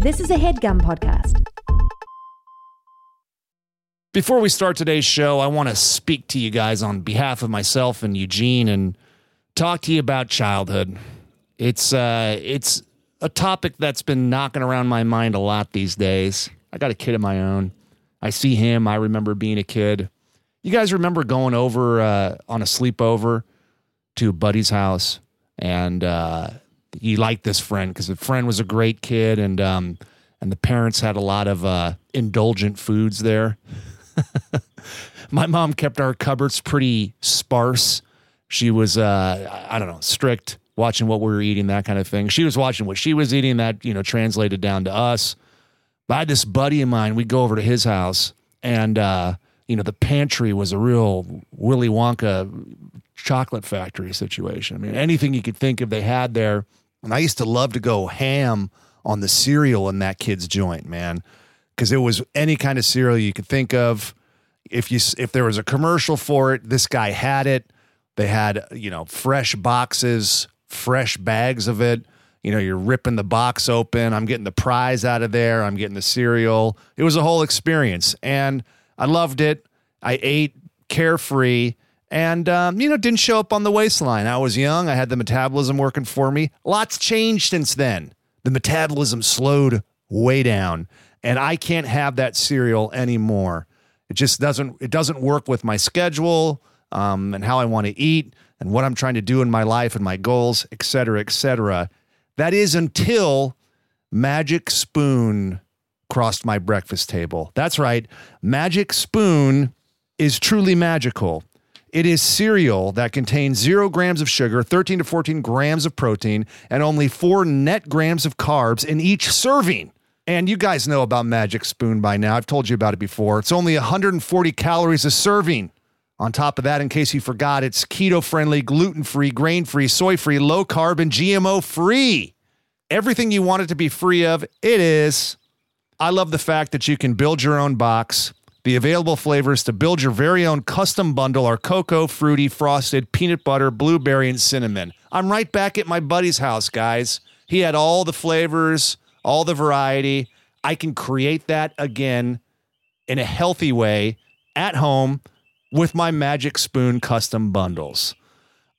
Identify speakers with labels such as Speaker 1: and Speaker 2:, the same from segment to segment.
Speaker 1: This is a headgum podcast.
Speaker 2: Before we start today's show, I want to speak to you guys on behalf of myself and Eugene and talk to you about childhood. It's uh it's a topic that's been knocking around my mind a lot these days. I got a kid of my own. I see him, I remember being a kid. You guys remember going over uh, on a sleepover to a buddy's house and uh he liked this friend because the friend was a great kid and um and the parents had a lot of uh indulgent foods there. my mom kept our cupboards pretty sparse. She was, uh, I don't know, strict, watching what we were eating, that kind of thing. She was watching what she was eating, that, you know, translated down to us. Had this buddy of mine, we'd go over to his house, and, uh, you know, the pantry was a real Willy Wonka chocolate factory situation. I mean, anything you could think of, they had there. And I used to love to go ham on the cereal in that kid's joint, man because it was any kind of cereal you could think of. If you if there was a commercial for it, this guy had it. They had you know fresh boxes, fresh bags of it. You know, you're ripping the box open. I'm getting the prize out of there. I'm getting the cereal. It was a whole experience, and I loved it. I ate carefree, and um, you know, didn't show up on the waistline. I was young. I had the metabolism working for me. Lots changed since then. The metabolism slowed way down and I can't have that cereal anymore. It just doesn't it doesn't work with my schedule um, and how I want to eat and what I'm trying to do in my life and my goals, et cetera, et cetera. That is until Magic Spoon crossed my breakfast table. That's right. Magic Spoon is truly magical. It is cereal that contains zero grams of sugar, 13 to 14 grams of protein, and only four net grams of carbs in each serving. And you guys know about Magic Spoon by now. I've told you about it before. It's only 140 calories a serving. On top of that, in case you forgot, it's keto friendly, gluten free, grain free, soy free, low carb, and GMO free. Everything you want it to be free of, it is. I love the fact that you can build your own box. The available flavors to build your very own custom bundle are cocoa, fruity, frosted, peanut butter, blueberry, and cinnamon. I'm right back at my buddy's house, guys. He had all the flavors all the variety. I can create that again in a healthy way at home with my Magic Spoon custom bundles.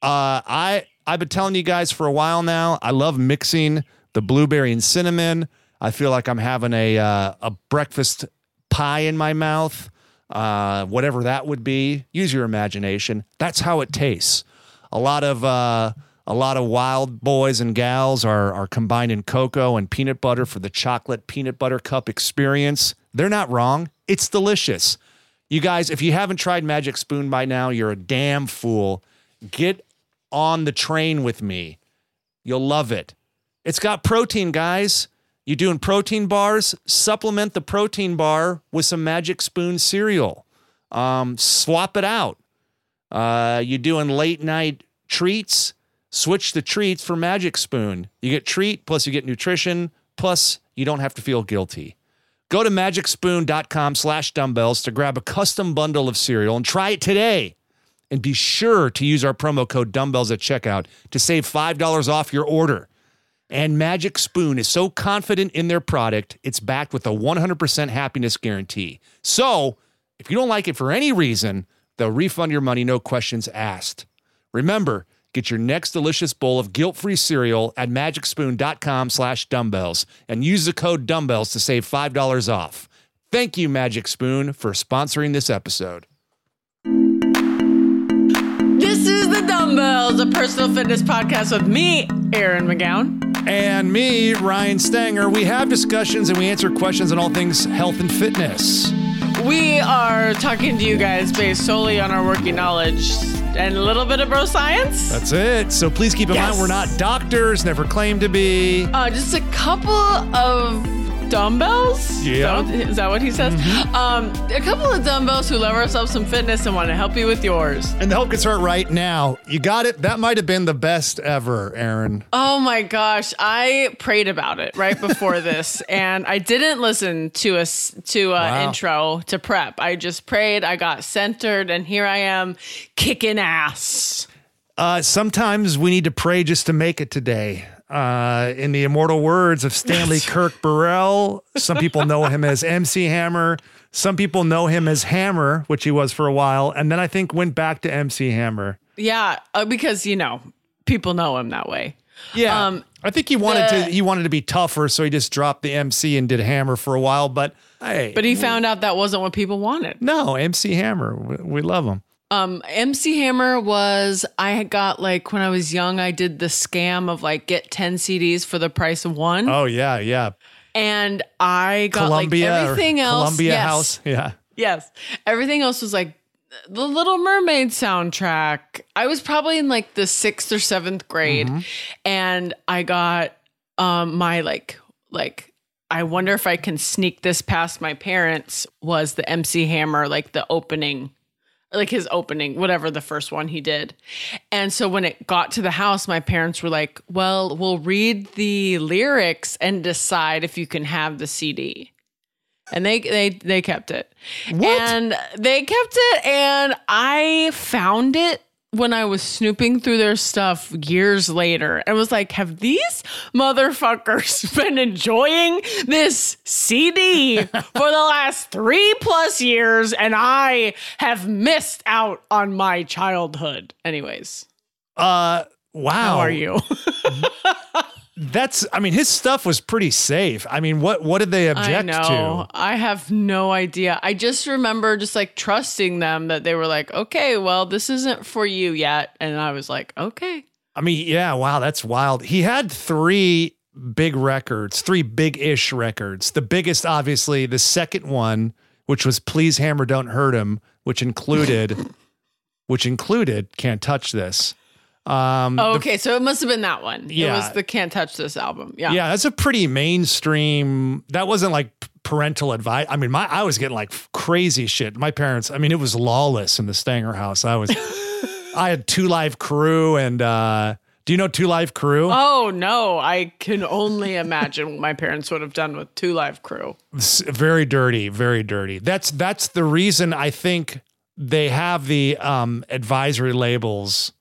Speaker 2: Uh, I I've been telling you guys for a while now. I love mixing the blueberry and cinnamon. I feel like I'm having a uh, a breakfast pie in my mouth, uh, whatever that would be. Use your imagination. That's how it tastes. A lot of uh, a lot of wild boys and gals are, are combining cocoa and peanut butter for the chocolate peanut butter cup experience. They're not wrong. It's delicious. You guys, if you haven't tried Magic Spoon by now, you're a damn fool. Get on the train with me. You'll love it. It's got protein, guys. You doing protein bars? Supplement the protein bar with some Magic Spoon cereal. Um, swap it out. Uh, you doing late night treats? Switch the treats for Magic Spoon. You get treat, plus you get nutrition, plus you don't have to feel guilty. Go to magicspoon.com slash dumbbells to grab a custom bundle of cereal and try it today. And be sure to use our promo code dumbbells at checkout to save $5 off your order. And Magic Spoon is so confident in their product, it's backed with a 100% happiness guarantee. So if you don't like it for any reason, they'll refund your money, no questions asked. Remember, Get your next delicious bowl of guilt-free cereal at magicspoon.com slash dumbbells and use the code dumbbells to save $5 off. Thank you, Magic Spoon, for sponsoring this episode.
Speaker 3: This is The Dumbbells, a personal fitness podcast with me, Erin McGown.
Speaker 2: And me, Ryan Stanger. We have discussions and we answer questions on all things health and fitness.
Speaker 3: We are talking to you guys based solely on our working knowledge and a little bit of bro science.
Speaker 2: That's it. So please keep in
Speaker 3: Yes.
Speaker 2: mind we're not doctors, never claim to be.
Speaker 3: Uh, just a couple of dumbbells.
Speaker 2: Yeah.
Speaker 3: Is that what, is that what he says? Um, a couple of dumbbells who love ourselves some fitness and want to help you with yours.
Speaker 2: And the help can start right now. You got it. That might have been the best ever, Erin.
Speaker 3: Oh my gosh, I prayed about it right before this, and I didn't listen to a, to a
Speaker 2: Wow.
Speaker 3: intro to prep. I just prayed. I got centered, and here I am, kicking ass.
Speaker 2: Uh, sometimes we need to pray just to make it today. Uh, in the immortal words of Stanley Kirk Burrell, some people know him as MC Hammer. Some people know him as Hammer, which he was for a while, and then I think went back to MC Hammer.
Speaker 3: Yeah, uh, because you know people know him that way.
Speaker 2: Yeah,
Speaker 3: Um,
Speaker 2: I think he wanted
Speaker 3: the-
Speaker 2: to. He wanted to be tougher, so he just dropped the MC and did Hammer for a while. But hey,
Speaker 3: But he found out that wasn't what people wanted.
Speaker 2: no, MC Hammer, we, we love him.
Speaker 3: Um, MC Hammer was I had got like when I was young, I did the scam of like get ten CDs for the price of one,
Speaker 2: Oh yeah, yeah.
Speaker 3: and I got
Speaker 2: Columbia,
Speaker 3: like everything else.
Speaker 2: Columbia
Speaker 3: yes,
Speaker 2: House. Yeah.
Speaker 3: Yes, everything else was like the Little Mermaid soundtrack. I was probably in like the sixth or seventh grade,
Speaker 2: Mm-hmm.
Speaker 3: and I got um my like like. I wonder if I can sneak this past my parents. Was the MC Hammer like the opening like his opening, whatever the first one he did. And so when it got to the house, my parents were like, well, we'll read the lyrics and decide if you can have the CD. And they they they kept it. And they kept it and I found it when I was snooping through their stuff years later and was like, have these motherfuckers been enjoying this CD for the last three plus years and I have missed out on my childhood? Anyways,
Speaker 2: Uh, wow.
Speaker 3: how are you?
Speaker 2: That's. I mean, his stuff was pretty safe. I mean, what what did they
Speaker 3: I
Speaker 2: object
Speaker 3: know. I have no idea. I just remember just like trusting them that they were like, okay, well, this isn't for you yet. And I was like, okay.
Speaker 2: I mean, yeah, wow, that's wild. He had three big records, three big ish records. The biggest, obviously, the second one, which was Please Hammer Don't Hurt Him, which included, which included Can't Touch This. Um,
Speaker 3: Oh, okay. so it must have been that one. It
Speaker 2: Yeah.
Speaker 3: was the Can't Touch This album. Yeah.
Speaker 2: yeah, that's a pretty mainstream. That wasn't like parental advice. I mean, my I was getting like crazy shit. My parents, I mean, it was lawless in the Stanger house. I was, I had Two Live Crew and, uh, do you know Two Live Crew?
Speaker 3: Oh, no. I can only imagine what my parents would have done with Two Live Crew.
Speaker 2: S- very dirty, very dirty. That's that's the reason I think they have the um advisory labels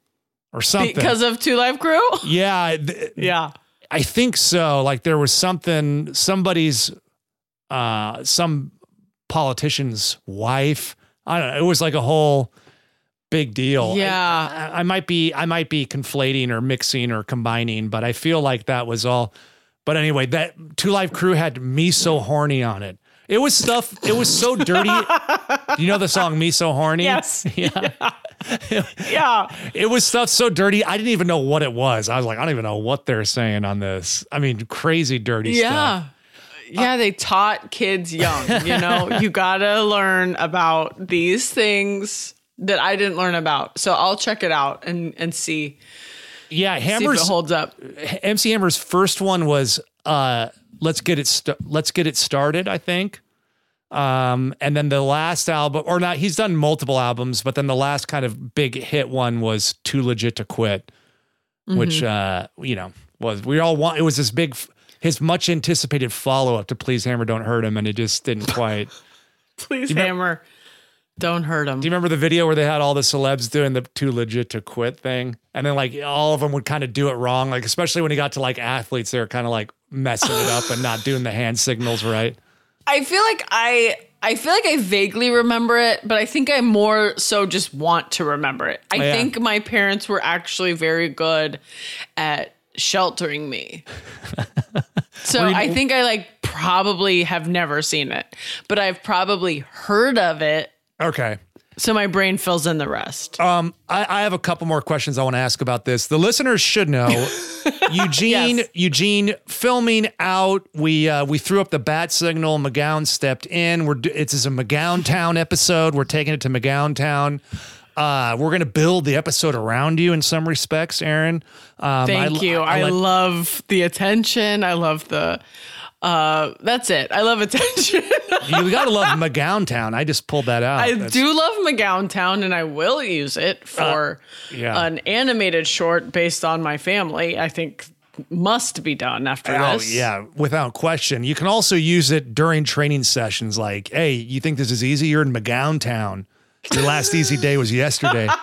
Speaker 2: or something.
Speaker 3: Because of Two Live Crew?
Speaker 2: yeah, th-
Speaker 3: yeah.
Speaker 2: I think so. Like there was something somebody's uh some politician's wife. I don't know. It was like a whole big deal.
Speaker 3: Yeah.
Speaker 2: I, I might be I might be conflating or mixing or combining, but I feel like that was all. But anyway, that Two Live Crew had me so horny on it. It was stuff. It was so dirty. you know the song "Me So Horny"?
Speaker 3: Yes.
Speaker 2: Yeah.
Speaker 3: Yeah.
Speaker 2: It was stuff so dirty. I didn't even know what it was. I was like, I don't even know what they're saying on this. I mean, crazy dirty stuff.
Speaker 3: Yeah. Yeah, they taught kids young, you know, you got to learn about these things that I didn't learn about. So I'll check it out and and see,
Speaker 2: Yeah,
Speaker 3: see if it
Speaker 2: Hammer's
Speaker 3: holds up.
Speaker 2: MC Hammer's first one was uh let's get it st- let's get it started, I think. Um and then the last album or not he's done multiple albums, but then the last kind of big hit one was Too Legit to Quit, which uh you know, was we all want it was this big his much anticipated follow-up to Please Hammer Don't Hurt Him and it just didn't quite
Speaker 3: Please hammer. Don't hurt them.
Speaker 2: Do you remember the video where they had all the celebs doing the too legit to quit thing? And then like all of them would kind of do it wrong. Like especially when he got to like athletes, they were kind of like messing it up and not doing the hand signals right.
Speaker 3: I feel like I I feel like I vaguely remember it, but I think I more so just want to remember it. I
Speaker 2: Oh, yeah.
Speaker 3: think my parents were actually very good at sheltering me. so
Speaker 2: you-
Speaker 3: I think I like probably have never seen it, but I've probably heard of it.
Speaker 2: Okay.
Speaker 3: So my brain fills in the rest.
Speaker 2: Um, I, I have a couple more questions I want to ask about this. The listeners should know Eugene,
Speaker 3: Yes.
Speaker 2: Eugene filming out. We uh, we threw up the bat signal. McGown stepped in. We're do- it's a McGown Town episode. We're taking it to McGown Town. Uh, we're gonna build the episode around you in some respects, Erin. Um,
Speaker 3: Thank you. I,
Speaker 2: let-
Speaker 3: love the attention. I love the uh that's it. I love attention.
Speaker 2: you gotta love McGown Town. I just pulled that out.
Speaker 3: I
Speaker 2: That's-
Speaker 3: do love McGown Town and I will use it for
Speaker 2: Uh, yeah.
Speaker 3: an animated short based on my family. I think must be done after
Speaker 2: Oh
Speaker 3: this.
Speaker 2: yeah, without question. You can also use it during training sessions. Like, hey, you think this is easy? You're in McGown Town. Your last easy day was yesterday.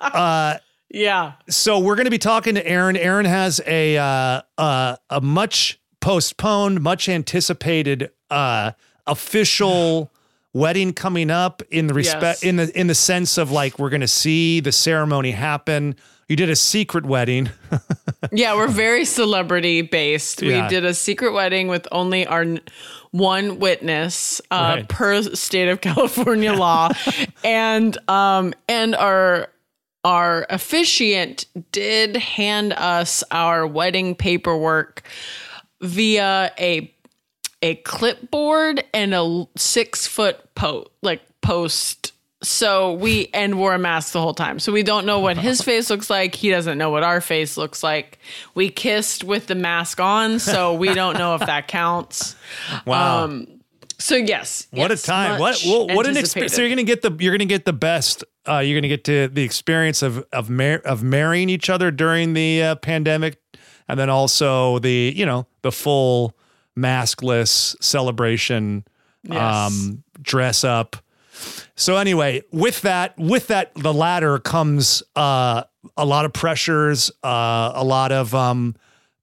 Speaker 3: Uh, yeah.
Speaker 2: So we're going to be talking to Erin. Erin has a uh, uh, a much postponed, much anticipated uh, official wedding coming up in the respect
Speaker 3: Yes.
Speaker 2: in the in the sense of like we're going to see the ceremony happen. You did a secret wedding.
Speaker 3: Yeah, we're very celebrity based.
Speaker 2: Yeah.
Speaker 3: We did a secret wedding with only our one witness uh,
Speaker 2: Right.
Speaker 3: per state of California law, and um and our our officiant did hand us our wedding paperwork via a a clipboard and a six foot po like post. So we and wore a mask the whole time. So we don't know what his face looks like. He doesn't know what our face looks like. We kissed with the mask on, so we don't know if that counts.
Speaker 2: Wow.
Speaker 3: Um, So yes,
Speaker 2: What
Speaker 3: yes,
Speaker 2: a time! What well, what an experience! So you're gonna get the you're gonna get the best. Uh, you're gonna get to the experience of of mar- of marrying each other during the uh, pandemic, and then also the you know the full maskless celebration,
Speaker 3: Yes.
Speaker 2: um, dress up. So anyway, with that, with that, the latter comes uh, a lot of pressures, uh, a lot of um,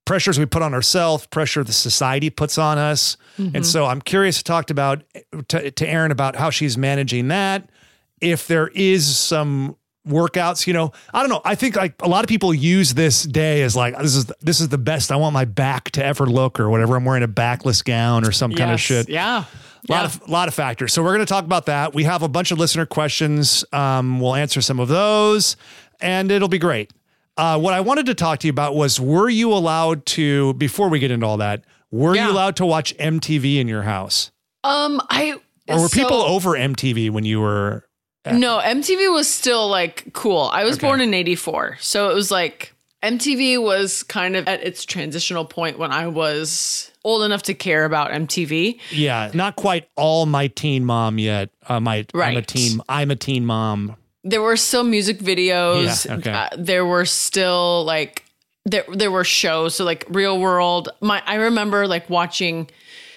Speaker 2: pressures we put on ourselves, pressure the society puts on us, and so I'm curious to talk about to, to Erin about how she's managing that. If there is some workouts, you know, I don't know. I think like a lot of people use this day as like this is this is the best. I want my back to ever look or whatever. I'm wearing a backless gown or some kind of shit.
Speaker 3: Yeah.
Speaker 2: A lot
Speaker 3: Yeah.
Speaker 2: of lot of factors. So we're going to talk about that. We have a bunch of listener questions. Um, we'll answer some of those, and it'll be great. Uh, what I wanted to talk to you about was: Were you allowed to? Before we get into all that, were
Speaker 3: Yeah.
Speaker 2: you allowed to watch MTV in your house,
Speaker 3: Um, I
Speaker 2: or were
Speaker 3: so-
Speaker 2: people over MTV when you were?
Speaker 3: No, MTV was still like cool. I was
Speaker 2: Okay.
Speaker 3: born in 84. So it was like MTV was kind of at its transitional point when I was old enough to care about MTV.
Speaker 2: Yeah, not quite all my teen mom yet. Uh, my I'm a
Speaker 3: Right.
Speaker 2: teen. I'm a teen mom.
Speaker 3: There were still music videos.
Speaker 2: Yeah, okay.
Speaker 3: Uh, there were still like there there were shows. So like Real World. My I remember like watching.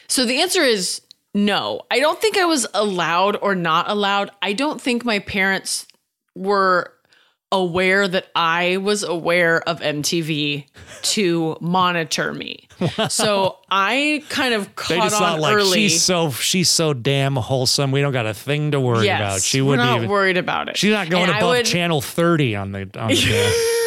Speaker 3: So the answer is no. I don't think I was allowed or not allowed. I don't think my parents were aware that I was aware of MTV to monitor me. So I kind of caught They
Speaker 2: just thought
Speaker 3: on
Speaker 2: like
Speaker 3: early.
Speaker 2: she's so she's so damn wholesome. We don't got a thing to worry
Speaker 3: yes,
Speaker 2: about. She
Speaker 3: we're
Speaker 2: wouldn't
Speaker 3: not
Speaker 2: even.
Speaker 3: worried about it.
Speaker 2: She's not going
Speaker 3: And
Speaker 2: above
Speaker 3: would-
Speaker 2: channel 30 on the on the.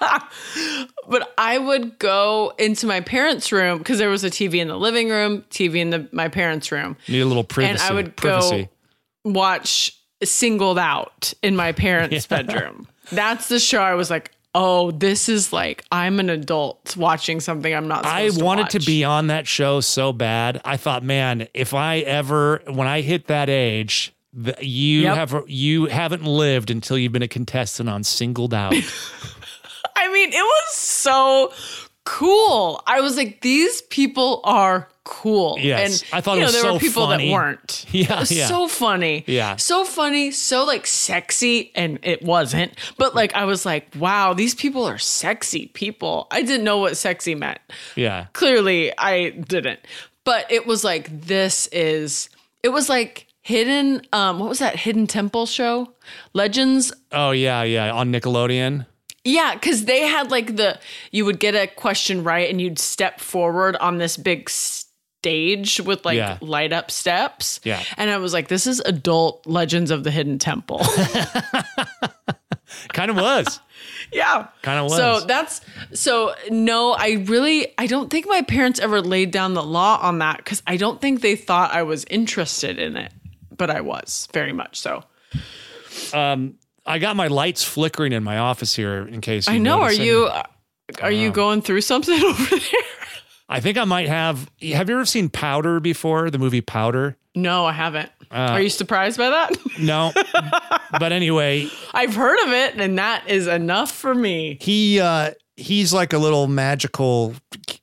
Speaker 3: but I would go into my parents' room because there was a TV in the living room, TV in the my parents' room,
Speaker 2: Need a little privacy.
Speaker 3: and I would
Speaker 2: privacy.
Speaker 3: go watch Singled Out in my parents' bedroom. That's the show I was like, oh, this is like I'm an adult watching something I'm not.
Speaker 2: I wanted to
Speaker 3: watch.
Speaker 2: be on that show so bad. I thought, man, if I ever when I hit that age, you
Speaker 3: Yep.
Speaker 2: have you haven't lived until you've been a contestant on Singled Out.
Speaker 3: I mean, it was so cool. I was like, these people are cool.
Speaker 2: Yes,
Speaker 3: and
Speaker 2: I thought
Speaker 3: you
Speaker 2: it
Speaker 3: know
Speaker 2: was
Speaker 3: there
Speaker 2: so
Speaker 3: were people
Speaker 2: funny.
Speaker 3: that weren't.
Speaker 2: Yeah,
Speaker 3: it was
Speaker 2: yeah.
Speaker 3: so funny.
Speaker 2: Yeah.
Speaker 3: so funny, so like sexy, and it wasn't. But like, I was like, wow, these people are sexy people. I didn't know what sexy meant.
Speaker 2: yeah.
Speaker 3: Clearly, I didn't. But it was like, this is. It was like hidden. Um, what was that hidden temple show? Legends
Speaker 2: Oh yeah, yeah. On Nickelodeon.
Speaker 3: Yeah, because they had like the you would get a question right and you'd step forward on this big stage with like
Speaker 2: Yeah.
Speaker 3: light up steps.
Speaker 2: Yeah.
Speaker 3: And I was like, this is adult Legends of the Hidden Temple.
Speaker 2: Kind of was.
Speaker 3: yeah.
Speaker 2: Kind of was.
Speaker 3: So that's so no, I really I don't think my parents ever laid down the law on that because I don't think they thought I was interested in it. But I was very much so.
Speaker 2: Um, I got my lights flickering in my office here in case.
Speaker 3: I know. Are you are you going through something over there?
Speaker 2: I think I might have. Have you ever seen Powder before? The movie Powder.
Speaker 3: No, I haven't.
Speaker 2: Uh,
Speaker 3: Are you surprised by that?
Speaker 2: No, but anyway,
Speaker 3: I've heard of it, and that is enough for me.
Speaker 2: he uh he's like a little magical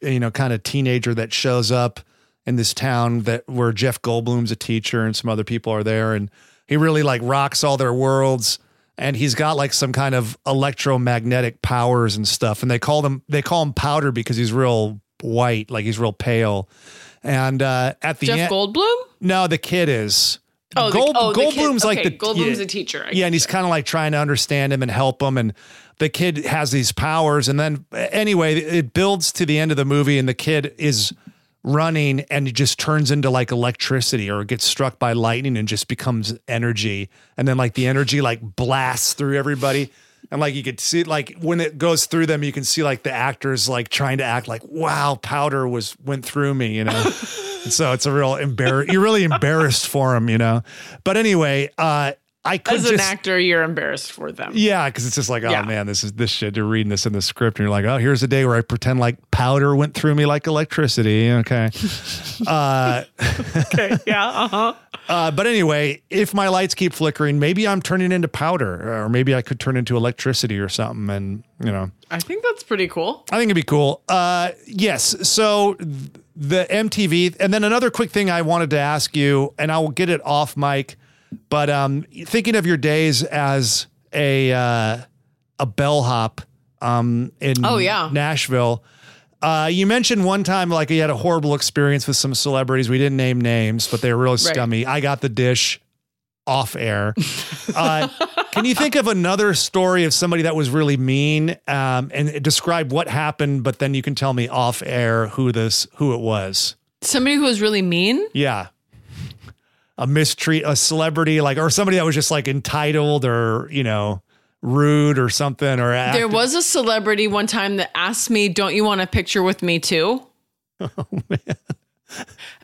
Speaker 2: you know kind of teenager that shows up in this town that where Jeff Goldblum's a teacher and some other people are there and he really like rocks all their worlds and he's got like some kind of electromagnetic powers and stuff. And they call them they call him powder because he's real white like he's real pale. And uh at the
Speaker 3: Jeff
Speaker 2: end
Speaker 3: Goldblum?
Speaker 2: no the kid is.
Speaker 3: Oh, the-
Speaker 2: Gold,
Speaker 3: oh, the kid-
Speaker 2: Goldblum's like
Speaker 3: okay,
Speaker 2: the
Speaker 3: Goldblum's
Speaker 2: yeah,
Speaker 3: a teacher, I
Speaker 2: yeah, and he's kind of like trying to understand him and help him, and the kid has these powers, and then anyway, it builds to the end of the movie, and the kid is running and it just turns into like electricity or gets struck by lightning and just becomes energy. And then like the energy like blasts through everybody. And like you could see like when it goes through them you can see like the actors like trying to act like wow powder was went through me you know? And so it's a real embarrass you're really embarrassed for him you know? But anyway uh i could
Speaker 3: As an
Speaker 2: just
Speaker 3: actor, you're embarrassed for them.
Speaker 2: yeah, because it's just like, oh
Speaker 3: Yeah.
Speaker 2: man, this is this shit. You're reading this in the script, and you're like, oh, here's a day where I pretend like powder went through me like electricity. Okay. uh,
Speaker 3: Okay. Yeah. Uh huh.
Speaker 2: uh, but anyway, if my lights keep flickering, maybe I'm turning into powder, or maybe I could turn into electricity or something. And you know,
Speaker 3: I think that's pretty cool.
Speaker 2: I think it'd be cool. Uh, yes. So th- the MTV, and then another quick thing I wanted to ask you, and I will get it off mic, but um, thinking of your days as a uh, a bellhop um, in
Speaker 3: Oh, yeah.
Speaker 2: Nashville. Uh, you mentioned one time like you had a horrible experience with some celebrities. We didn't name names, but they were really scummy. I got the dish off air. Uh, can you think of another story of somebody that was really mean um, and describe what happened? But then you can tell me off air who this who it was.
Speaker 3: Somebody who was really mean.
Speaker 2: Yeah, a mistreat a celebrity like or somebody that was just like entitled or you know rude or something or
Speaker 3: There was a celebrity one time that asked me, "Don't you want a picture with me too?"
Speaker 2: Oh, man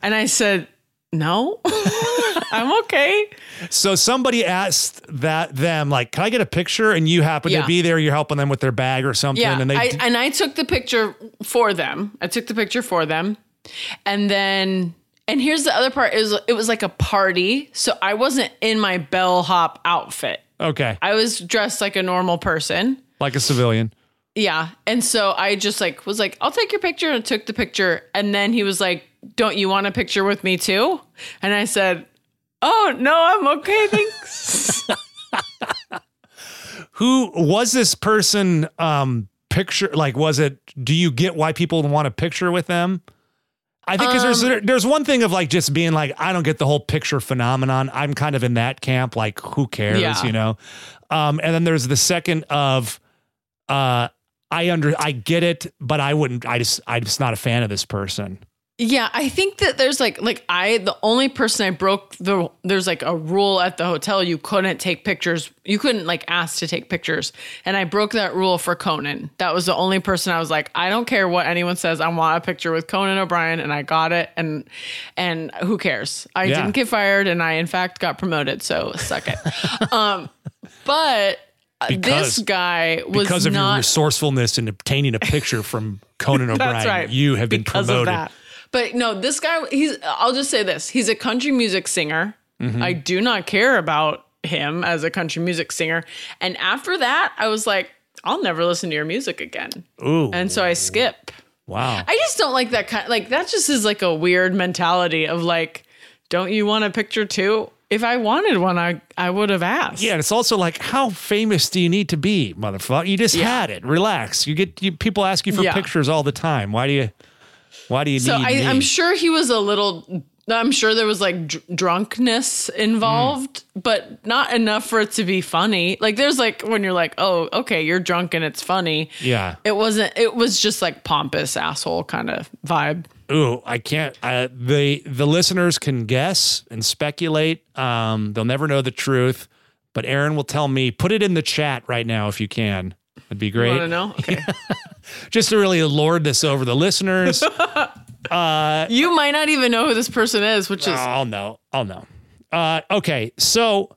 Speaker 3: And I said, "No, I'm okay."
Speaker 2: So somebody asked that them like, "Can I get a picture?" And you happen
Speaker 3: Yeah.
Speaker 2: to be there. You're helping them with their bag or something,
Speaker 3: Yeah,
Speaker 2: and they
Speaker 3: I, and I took the picture for them. I took the picture for them, and then and here's the other part: it was it was like a party, so I wasn't in my bellhop outfit.
Speaker 2: okay,
Speaker 3: I was dressed like a normal person.
Speaker 2: like a civilian.
Speaker 3: Yeah. And so I just like was like, I'll take your picture and took the picture. And then he was like, Don't you want a picture with me too? And I said, Oh no, I'm okay, thanks.
Speaker 2: Who was this person? Um, picture like was it? Do you get why people want a picture with them? I think because there's there's one thing of like just being like I don't get the whole picture phenomenon. I'm kind of in that camp. Like who cares,
Speaker 3: Yeah.
Speaker 2: you know? Um, and then there's the second of, uh, I under I get it, but I wouldn't. I just I'm just not a fan of this person.
Speaker 3: Yeah, I think that there's like like I the only person I broke the there's like a rule at the hotel you couldn't take pictures. You couldn't like ask to take pictures. And I broke that rule for Conan. That was the only person I was like, I don't care what anyone says. I want a picture with Conan O'Brien and I got it and and who cares? I
Speaker 2: Yeah.
Speaker 3: didn't get fired and I in fact got promoted, so suck it. um but uh,
Speaker 2: Because-
Speaker 3: this guy was
Speaker 2: because of your resourcefulness in obtaining a picture from Conan O'Brien,
Speaker 3: right.
Speaker 2: you have been promoted.
Speaker 3: But no, this guy, he's, I'll just say this he's a country music singer.
Speaker 2: Mm-hmm.
Speaker 3: I do not care about him as a country music singer. And after that, I was like, I'll never listen to your music again.
Speaker 2: Ooh,
Speaker 3: And so I skip.
Speaker 2: wow.
Speaker 3: I just don't like that kind like that just is like a weird mentality of like, don't you want a picture too? If I wanted one, I I would have asked.
Speaker 2: yeah, and it's also like, how famous do you need to be, motherfucker? You just
Speaker 3: Yeah.
Speaker 2: had it. Relax. You get you, people ask you for
Speaker 3: Yeah.
Speaker 2: pictures all the time. Why do you? Why do you
Speaker 3: So
Speaker 2: need?
Speaker 3: I? I'm sure he was a little. I'm sure there was like dr- drunkenness involved, but not enough for it to be funny. Like there's like when you're like, oh, okay, you're drunk and it's funny.
Speaker 2: Yeah.
Speaker 3: It wasn't. It was just like pompous asshole kind of vibe.
Speaker 2: Ooh, I can't. Uh, the the listeners can guess and speculate. Um, they'll never know the truth, but Erin will tell me. Put it in the chat right now if you can. That'd be great.
Speaker 3: want to know? Okay.
Speaker 2: Just to really lord this over the listeners.
Speaker 3: you might not even know who this person is, which is
Speaker 2: I'll know. I'll know. Uh, okay, so.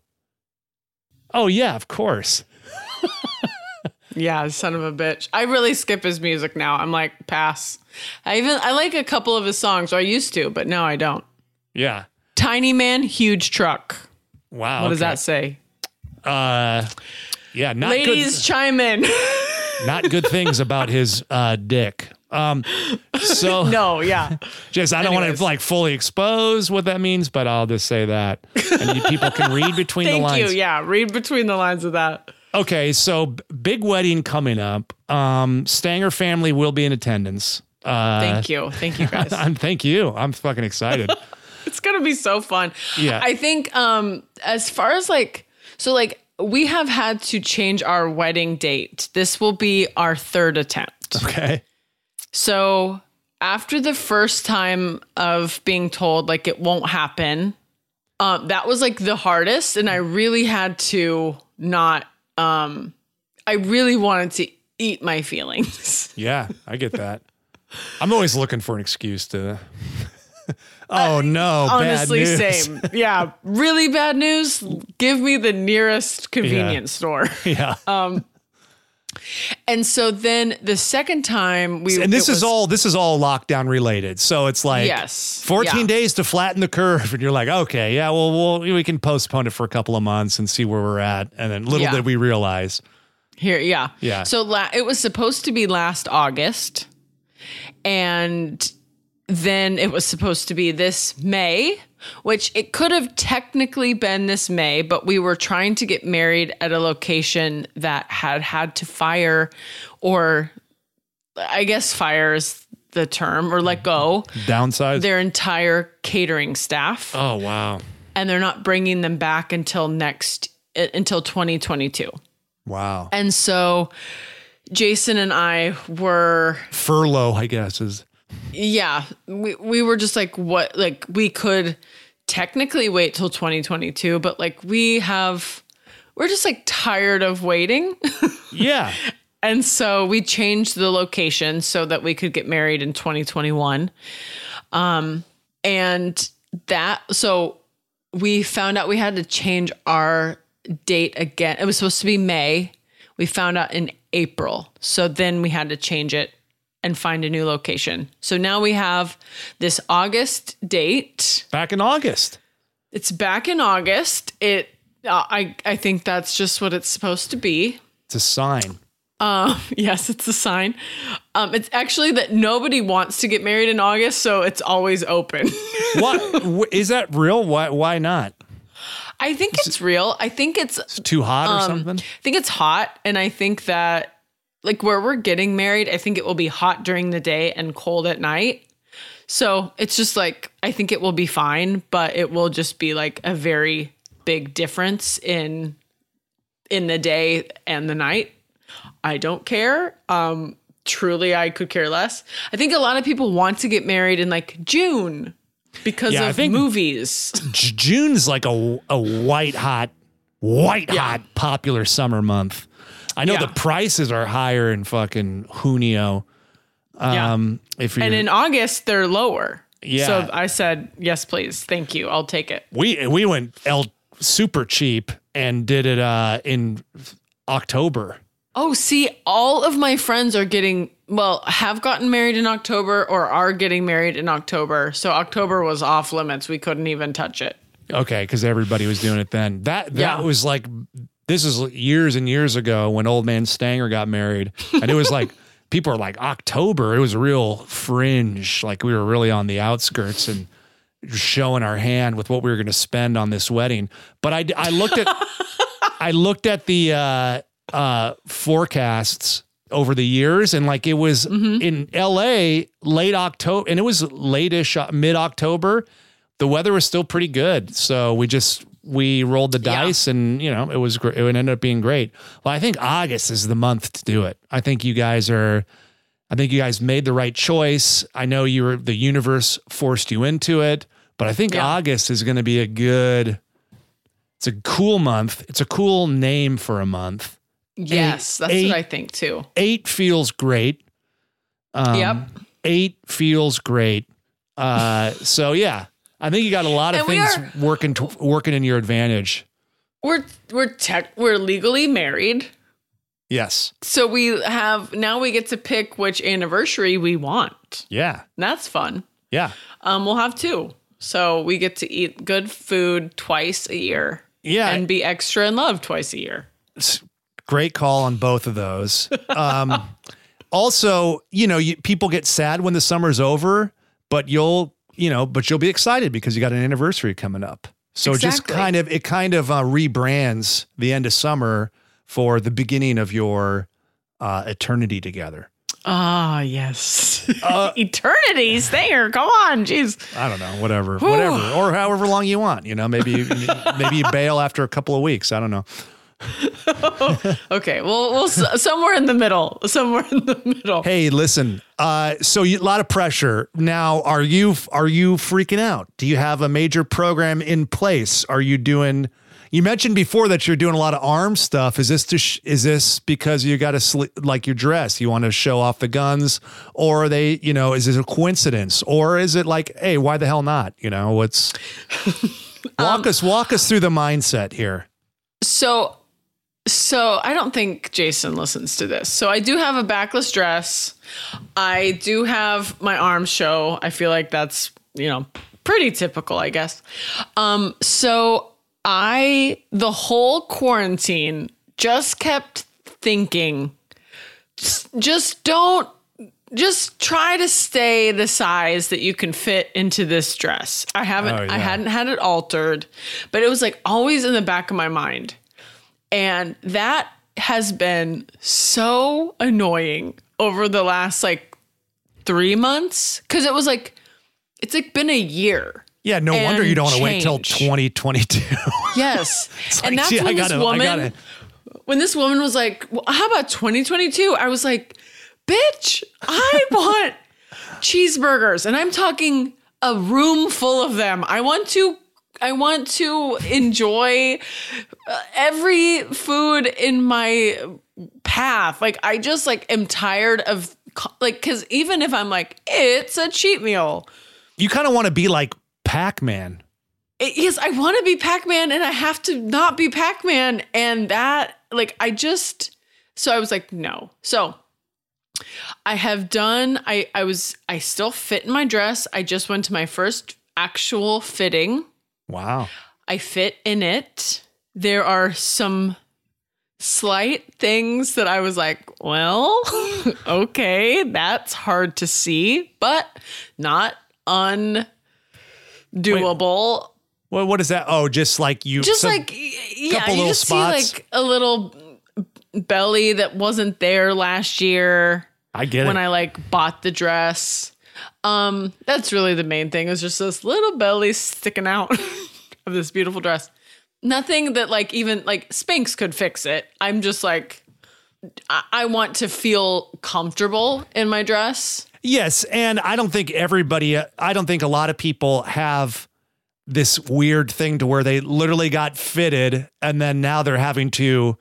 Speaker 2: Oh yeah, of course.
Speaker 3: yeah, son of a bitch. I really skip his music now. I'm like pass. I even I like a couple of his songs. Or I used to, but now I don't.
Speaker 2: Yeah.
Speaker 3: Tiny man, huge truck.
Speaker 2: Wow.
Speaker 3: What does that say?
Speaker 2: Uh, yeah, not
Speaker 3: Ladies, chime in.
Speaker 2: Not good things about his uh, dick. Um, so
Speaker 3: no, yeah.
Speaker 2: just I don't want to like fully expose what that means, but I'll just say that, and you, people can read between the
Speaker 3: Thank
Speaker 2: lines.
Speaker 3: you. Yeah, read between the lines of that.
Speaker 2: Okay, so big wedding coming up. Um, Stanger family will be in attendance. Uh,
Speaker 3: Thank you. Thank you guys.
Speaker 2: I'm thank you. I'm fucking excited.
Speaker 3: it's gonna be so fun.
Speaker 2: Yeah.
Speaker 3: I think um as far as like so like we have had to change our wedding date. This will be our third attempt.
Speaker 2: Okay.
Speaker 3: So after the first time of being told like it won't happen, um, that was like the hardest, and I really had to not. Um, I really wanted to eat my feelings.
Speaker 2: Yeah, I get that. I'm always looking for an excuse to. oh no!
Speaker 3: Honestly,
Speaker 2: bad news.
Speaker 3: same. Yeah, really bad news. Give me the nearest convenience store.
Speaker 2: Yeah.
Speaker 3: Um, and so then the second time we
Speaker 2: and this
Speaker 3: it
Speaker 2: is
Speaker 3: was-
Speaker 2: all this is all lockdown related. So it's like
Speaker 3: Yes.
Speaker 2: 14
Speaker 3: Yeah.
Speaker 2: days to flatten the curve, and you're like, okay, yeah, well, we'll we can postpone it for a couple of months and see where we're at. And then little
Speaker 3: Yeah.
Speaker 2: did we realize,
Speaker 3: Here, yeah.
Speaker 2: Yeah.
Speaker 3: So la- it was supposed to be last August. And then it was supposed to be this May, which it could have technically been this May, but we were trying to get married at a location that had had to fire or I guess fire is the term or let go
Speaker 2: downside.
Speaker 3: their entire catering staff
Speaker 2: oh wow,
Speaker 3: and they're not bringing them back until next uh, until 2022.
Speaker 2: wow.
Speaker 3: And so Jason and I were
Speaker 2: Furlough, I guess is
Speaker 3: yeah, we we were just like what like we could technically wait till 2022, but like we have we're just like tired of waiting.
Speaker 2: yeah.
Speaker 3: and so we changed the location so that we could get married in 2021. Um and that so we found out we had to change our date again. It was supposed to be May. We found out in April. So then we had to change it and find a new location. So now we have this August date.
Speaker 2: Back in August.
Speaker 3: It's back in August. It uh, I I think that's just what it's supposed to be.
Speaker 2: It's a sign.
Speaker 3: Um, yes, it's a sign. Um, it's actually that nobody wants to get married in August, so it's always open.
Speaker 2: What is that real? Why? Why not?
Speaker 3: I think it's real. I think it's
Speaker 2: It's too hot or
Speaker 3: Um,
Speaker 2: something?
Speaker 3: I think it's hot, and I think that like where we're getting married, I think it will be hot during the day and cold at night. So it's just like I think it will be fine, but it will just be like a very big difference in in the day and the night. I don't care. Um truly I could care less. I think a lot of people want to get married in like June because
Speaker 2: Yeah,
Speaker 3: of movies.
Speaker 2: June's like a a white hot, white
Speaker 3: Yeah.
Speaker 2: hot popular summer month. I know
Speaker 3: Yeah.
Speaker 2: the prices are higher in fucking Junio.
Speaker 3: Yeah.
Speaker 2: Um, if you're,
Speaker 3: And in August, they're lower.
Speaker 2: Yeah.
Speaker 3: So I said, yes, please. Thank you. I'll take it.
Speaker 2: we we went L super cheap and did it uh in October.
Speaker 3: Oh, see, all of my friends are getting, well, have gotten married in October or are getting married in October. So October was off limits. We couldn't even touch it.
Speaker 2: Okay, because everybody was doing it then. That that
Speaker 3: Yeah.
Speaker 2: was like this is years and years ago when old man Stanger got married, and it was like people are like October. It was a real fringe. Like we were really on the outskirts and showing our hand with what we were going to spend on this wedding. But I I looked at I looked at the uh, uh, forecasts over the years, and like it was in L.A. late October, and it was lateish mid October. The weather was still pretty good, so we just we rolled the
Speaker 3: Yeah.
Speaker 2: dice, and you know it was gr- it ended up being great. Well, I think August is the month to do it. I think you guys are. I think you guys made the right choice. I know you were the universe forced you into it, but I think
Speaker 3: Yeah.
Speaker 2: August is going to be a good. It's a cool month. It's a cool name for a month.
Speaker 3: Yes, that's
Speaker 2: eight-
Speaker 3: what I think too.
Speaker 2: Eight feels great. Um,
Speaker 3: Yep.
Speaker 2: Eight feels great. Uh, so yeah, I think you got a lot of
Speaker 3: And
Speaker 2: things
Speaker 3: are-
Speaker 2: working to, working in your advantage.
Speaker 3: We're we're tech we're legally married.
Speaker 2: Yes.
Speaker 3: So we have now we get to pick which anniversary we want.
Speaker 2: Yeah.
Speaker 3: That's fun.
Speaker 2: Yeah.
Speaker 3: Um, we'll have two. So we get to eat good food twice a year.
Speaker 2: Yeah.
Speaker 3: And be extra in love twice a year.
Speaker 2: Great call on both of those. Um, also, you know, you, people get sad when the summer's over, but you'll, you know, but you'll be excited because you got an anniversary coming up. So it just kind of it kind of uh, rebrands the end of summer for the beginning of your uh, eternity together.
Speaker 3: Ah, yes. Eternity there. Come on, jeez.
Speaker 2: I don't know, whatever, whatever, or however long you want. You know, maybe maybe you bail after a couple of weeks. I don't know.
Speaker 3: Okay, well, well, s- somewhere in the middle. Somewhere in the middle.
Speaker 2: Hey, listen. Uh, so a lot of pressure now. Are you are you freaking out? Do you have a major program in place? Are you doing? You mentioned before that you're doing a lot of arm stuff. Is this to sh- is this because you got to sl- like your dress? You want to show off the guns, or are they? You know, is this a coincidence, or is it like, hey, why the hell not? You know, what's walk us walk us through the mindset here.
Speaker 3: So, so I don't think Jason listens to this. So I do have a backless dress. I do have my arm show. I feel like that's you know pretty typical, I guess. Um, so I the whole quarantine just kept thinking, just don't. Just try to stay the size that you can fit into this dress. I haven't,
Speaker 2: Oh, yeah.
Speaker 3: I hadn't had it altered, but it was like always in the back of my mind. And that has been so annoying over the last like three months. Cause it was like, it's like been a year.
Speaker 2: Yeah, no wonder you don't want to wait till 2022.
Speaker 3: Yes. and that's
Speaker 2: gee,
Speaker 3: when this
Speaker 2: gotta- I
Speaker 3: woman, when this woman was like, well, how about 2022? I was like, bitch, I want cheeseburgers. And I'm talking a room full of them. I want to. I want to enjoy uh, every food in my path. Like I just like am tired of like cuz even if I'm like it's a cheat meal,
Speaker 2: you kind of want to be like Pac-Man.
Speaker 3: it, yes, I want to be Pac-Man and I have to not be Pac-Man and that like I just so I was like no. So I have done I I was I still fit in my dress. I just went to my first actual fitting.
Speaker 2: Wow.
Speaker 3: I fit in it. There are some slight things that I was like, well, okay, that's hard to see, but not undoable.
Speaker 2: Well, what is that? Oh, just like you.
Speaker 3: just like yeah, you just
Speaker 2: spots.
Speaker 3: see like a little belly that wasn't there last year
Speaker 2: I get it.
Speaker 3: when
Speaker 2: it.
Speaker 3: I like bought the dress. Um, that's really the main thing. Is just this little belly sticking out of this beautiful dress. Nothing that like even like Spanx could fix it. I'm just like I, I want to feel comfortable in my dress.
Speaker 2: yes, and I don't think everybody. I don't think a lot of people have this weird thing to where they literally got fitted, and then now they're having to.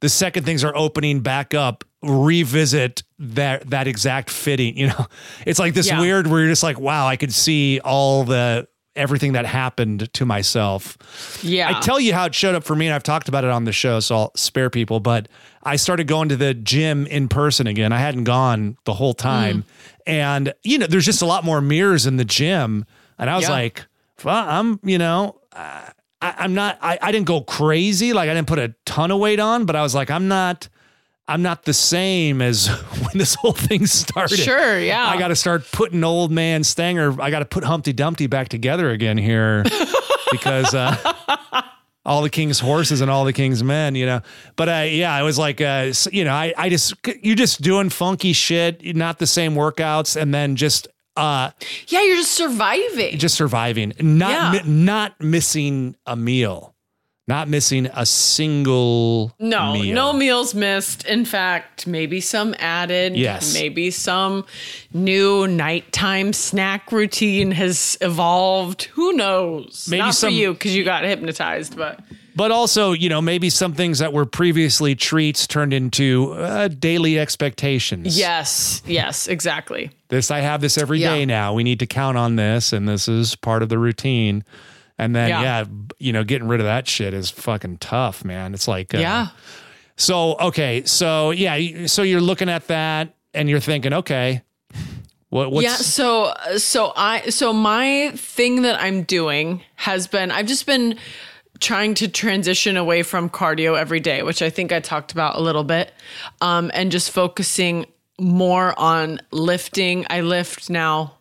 Speaker 2: The second things are opening back up, revisit that that exact fitting. You know, it's like this
Speaker 3: Yeah.
Speaker 2: weird where you're just like, wow, I could see all the everything that happened to myself.
Speaker 3: Yeah.
Speaker 2: I tell you how it showed up for me, and I've talked about it on the show, so I'll spare people. But I started going to the gym in person again. I hadn't gone the whole time, and you know, there's just a lot more mirrors in the gym, and I was
Speaker 3: Yeah.
Speaker 2: like, well, I'm, you know. Uh, I, I'm not. I, I didn't go crazy. Like I didn't put a ton of weight on, but I was like, I'm not. I'm not the same as when this whole thing started.
Speaker 3: Sure, yeah.
Speaker 2: I got to start putting old man Stanger. I got to put Humpty Dumpty back together again here because uh, all the king's horses and all the king's men, you know. But uh, yeah, I was like, uh, you know, I, I just you're just doing funky shit, not the same workouts, and then just uh,
Speaker 3: yeah, you're just surviving.
Speaker 2: just surviving, not
Speaker 3: Yeah.
Speaker 2: mi- not missing a meal, not missing a single
Speaker 3: No,
Speaker 2: meal.
Speaker 3: no meals missed. In fact, maybe some added.
Speaker 2: Yes.
Speaker 3: Maybe some new nighttime snack routine has evolved. Who knows?
Speaker 2: Maybe
Speaker 3: Not
Speaker 2: some-
Speaker 3: for you because you got hypnotized, but
Speaker 2: But also, you know, maybe some things that were previously treats turned into uh, daily expectations.
Speaker 3: yes, yes, exactly.
Speaker 2: This I have this every day
Speaker 3: Yeah.
Speaker 2: now. We need to count on this, and this is part of the routine. And then, yeah,
Speaker 3: Yeah.
Speaker 2: you know, getting rid of that shit is fucking tough, man. It's like, uh,
Speaker 3: yeah.
Speaker 2: So okay, so yeah, so you're looking at that, and you're thinking, okay, what, what's
Speaker 3: yeah so so i so my thing that i'm doing has been i've just been trying to transition away from cardio every day which i think i talked about a little bit um, and just focusing more on lifting i lift now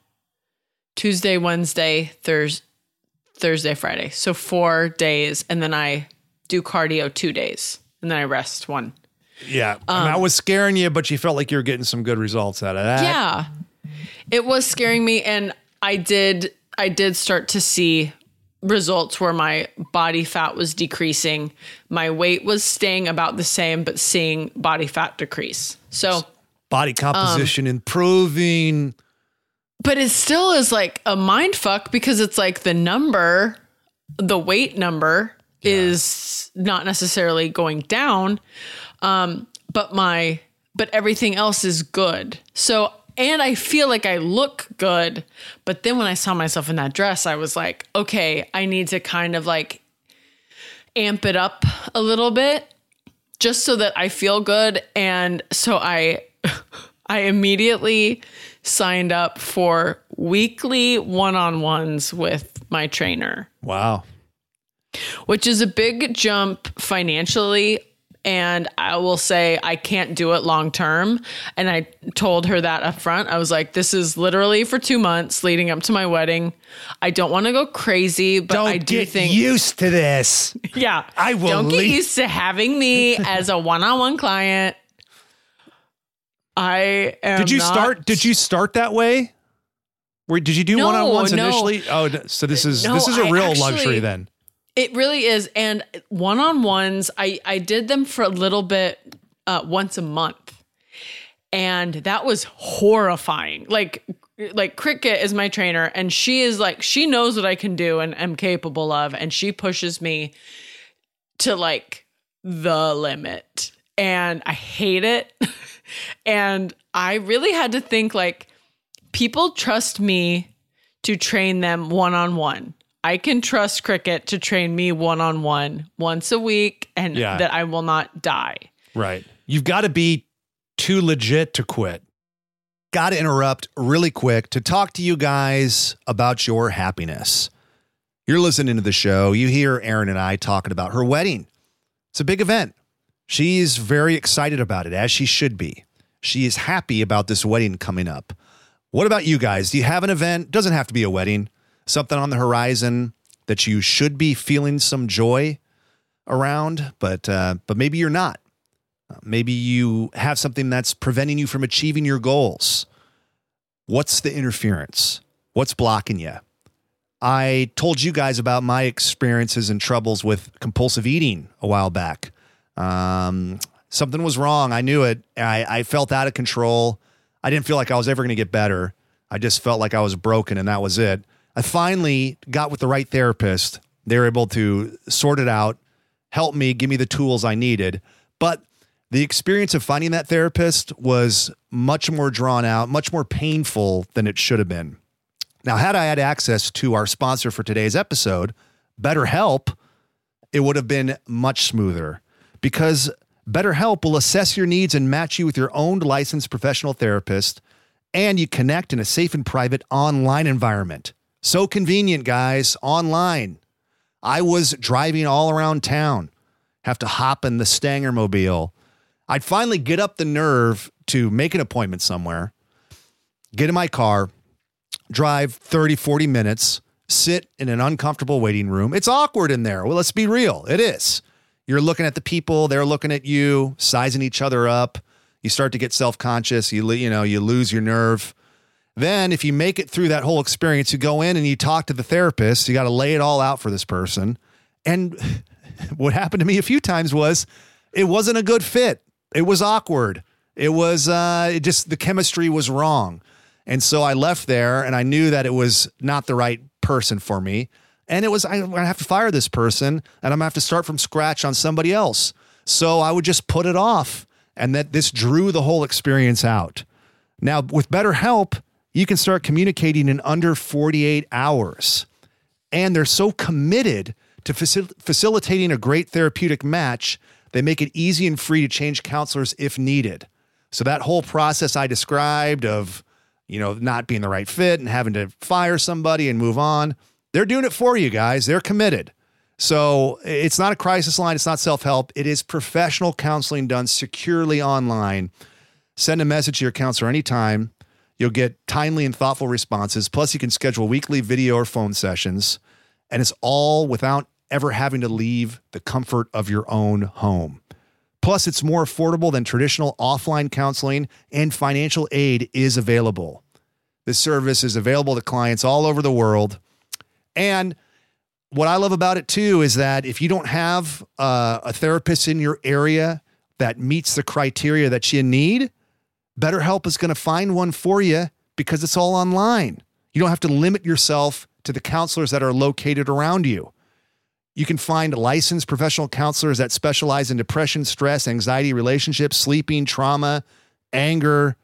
Speaker 3: tuesday wednesday thursday thursday friday so four days and then i do cardio two days and then i rest one
Speaker 4: Yeah. I, mean, I was scaring you, but you felt like you were getting some good results out of that.
Speaker 3: Yeah. It was scaring me and I did I did start to see results where my body fat was decreasing. My weight was staying about the same but seeing body fat decrease. So
Speaker 4: Body composition improving.
Speaker 3: But it still is like a mind fuck because it's like the number, the weight number is not necessarily going down. Um, but my, but everything else is good. So, and I feel like I look good. But then when I saw myself in that dress, I was like, okay, I need to kind of like amp it up a little bit just so that I feel good. And so I, I immediately signed up for weekly one-on-ones with my trainer,
Speaker 4: Wow.
Speaker 3: which is a big jump financially. And I will say I can't do it long term. And I told her that up front. I was like, this is literally for two months leading up to my wedding. I don't want to go crazy, but
Speaker 4: Don't
Speaker 3: I do
Speaker 4: get
Speaker 3: think
Speaker 4: used to this.
Speaker 3: Yeah.
Speaker 4: I will
Speaker 3: Don't get
Speaker 4: leave-
Speaker 3: used to having me as a one-on-one client. I am
Speaker 4: Did you
Speaker 3: not-
Speaker 4: start? Did you start that way? Where did you do
Speaker 3: No,
Speaker 4: one-on-ones
Speaker 3: no.
Speaker 4: initially? Oh, so this is
Speaker 3: No,
Speaker 4: this is a
Speaker 3: I
Speaker 4: real
Speaker 3: actually-
Speaker 4: luxury then.
Speaker 3: It really is. And one-on-ones, I I did them for a little bit uh, once a month. And that was horrifying. Like like Cricket is my trainer and she is like she knows what I can do and am capable of and she pushes me to like the limit. And I hate it. and I really had to think like people trust me to train them one on one. I can trust Cricket to train me one on one once a week and
Speaker 4: Yeah.
Speaker 3: that I will not die.
Speaker 4: Right. You've got to be too legit to quit.
Speaker 2: Got to interrupt really quick to talk to you guys about your happiness. You're listening to the show. You hear Erin and I talking about her wedding. It's a big event. She's very excited about it, as she should be. She is happy about this wedding coming up. What about you guys? Do you have an event? Doesn't have to be a wedding. Something on the horizon that you should be feeling some joy around, but uh, but maybe you're not. Uh, Maybe you have something that's preventing you from achieving your goals. What's the interference? What's blocking you? I told you guys about my experiences and troubles with compulsive eating a while back. Um, something was wrong. I knew it. I, I felt out of control. I didn't feel like I was ever going to get better. I just felt like I was broken and that was it. I finally got with the right therapist. They were able to sort it out, help me, give me the tools I needed. But the experience of finding that therapist was much more drawn out, much more painful than it should have been. Now, had I had access to our sponsor for today's episode, BetterHelp, it would have been much smoother because BetterHelp will assess your needs and match you with your own licensed professional therapist, and you connect in a safe and private online environment. So convenient, guys, online. I was driving all around town, have to hop in the Stanger mobile. I'd finally get up the nerve to make an appointment somewhere, get in my car, drive 30, 40 minutes, sit in an uncomfortable waiting room. It's awkward in there. Well, let's be real. It is. You're looking at the people, they're looking at you, sizing each other up. You start to get self-conscious, you you know, you lose your nerve. Then if you make it through that whole experience, you go in and you talk to the therapist, you got to lay it all out for this person. And what happened to me a few times was it wasn't a good fit. It was awkward. It was uh it just the chemistry was wrong. And so I left there and I knew that it was not the right person for me. And it was I, I have to fire this person and I'm gonna have to start from scratch on somebody else. So I would just put it off. And that this drew the whole experience out. Now, with BetterHelp, you can start communicating in under 48 hours. And they're so committed to facil- facilitating a great therapeutic match, they make it easy and free to change counselors if needed. So that whole process I described of, you know, not being the right fit and having to fire somebody and move on, they're doing it for you guys. They're committed. So it's not a crisis line, it's not self-help. It is professional counseling done securely online. Send a message to your counselor anytime. You'll get timely and thoughtful responses. Plus, you can schedule weekly video or phone sessions. And it's all without ever having to leave the comfort of your own home. Plus, it's more affordable than traditional offline counseling, and financial aid is available. This service is available to clients all over the world. And what I love about it too is that if you don't have uh, a therapist in your area that meets the criteria that you need, BetterHelp is going to find one for you because it's all online. You don't have to limit yourself to the counselors that are located around you. You can find licensed professional counselors that specialize in depression, stress, anxiety, relationships, sleeping, trauma, anger,